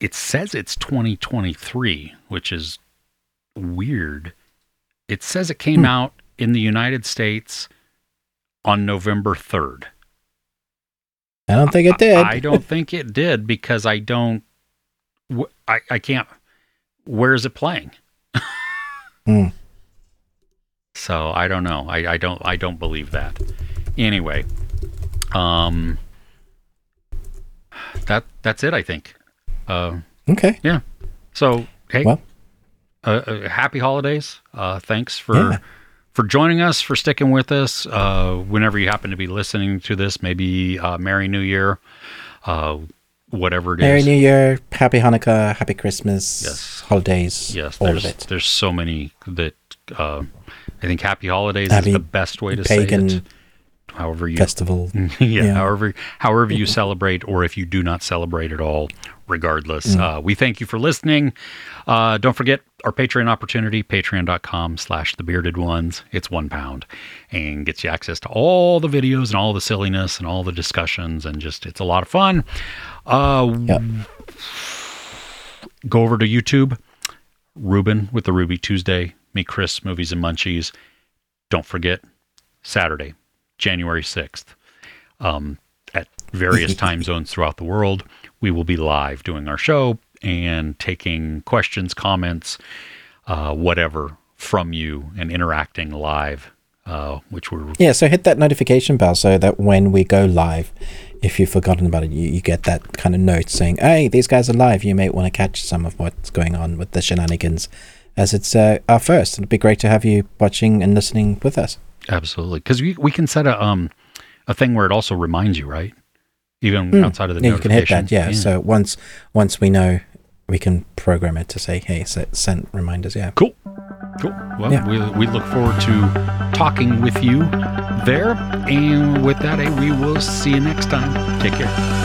It says it's 2023, which is weird. It says it came Hmm. out in the United States on November 3rd. I don't think it did. I don't think it did because I don't. I I can't. Where is it playing? Hmm. So I don't know. I, I don't. I don't believe that. Anyway, um, that that's it. I think. Uh, Okay. Yeah. So hey, Well. uh, uh, happy holidays. Uh, thanks for Yeah. for joining us, for sticking with us. Uh, whenever you happen to be listening to this, maybe uh, Merry New Year. Uh, whatever it is. Merry New Year, Happy Hanukkah, Happy Christmas, Yes. holidays, Yes, all there's of it. there's so many that uh, I think Happy Holidays Happy is the best way to pagan say it. However you festival. yeah, Yeah. however however you celebrate or if you do not celebrate at all regardless uh, we thank you for listening uh, don't forget our patreon opportunity patreon.com slash the bearded ones it's one pound and gets you access to all the videos and all the silliness and all the discussions and just it's a lot of fun uh, Yep. go over to youtube ruben with the ruby tuesday me chris movies and munchies don't forget saturday january 6th um, at various time zones throughout the world. We will be live doing our show and taking questions, comments, uh, whatever from you and interacting live, uh, which we're Yeah, so hit that notification bell so that when we go live, if you've forgotten about it, you, you get that kind of note saying, hey, these guys are live. You may want to catch some of what's going on with the shenanigans as it's uh, our first. It'd be great to have you watching and listening with us. absolutely because we, we can set a um a thing where it also reminds you, right? Even outside of the yeah, you can hit that. notification. Yeah. So once once we know, we can program it to say, hey, se- send reminders. Yeah. Cool. Cool. Well, Yeah. we, we look forward to talking with you there. And with that, eh, we will see you next time. Take care.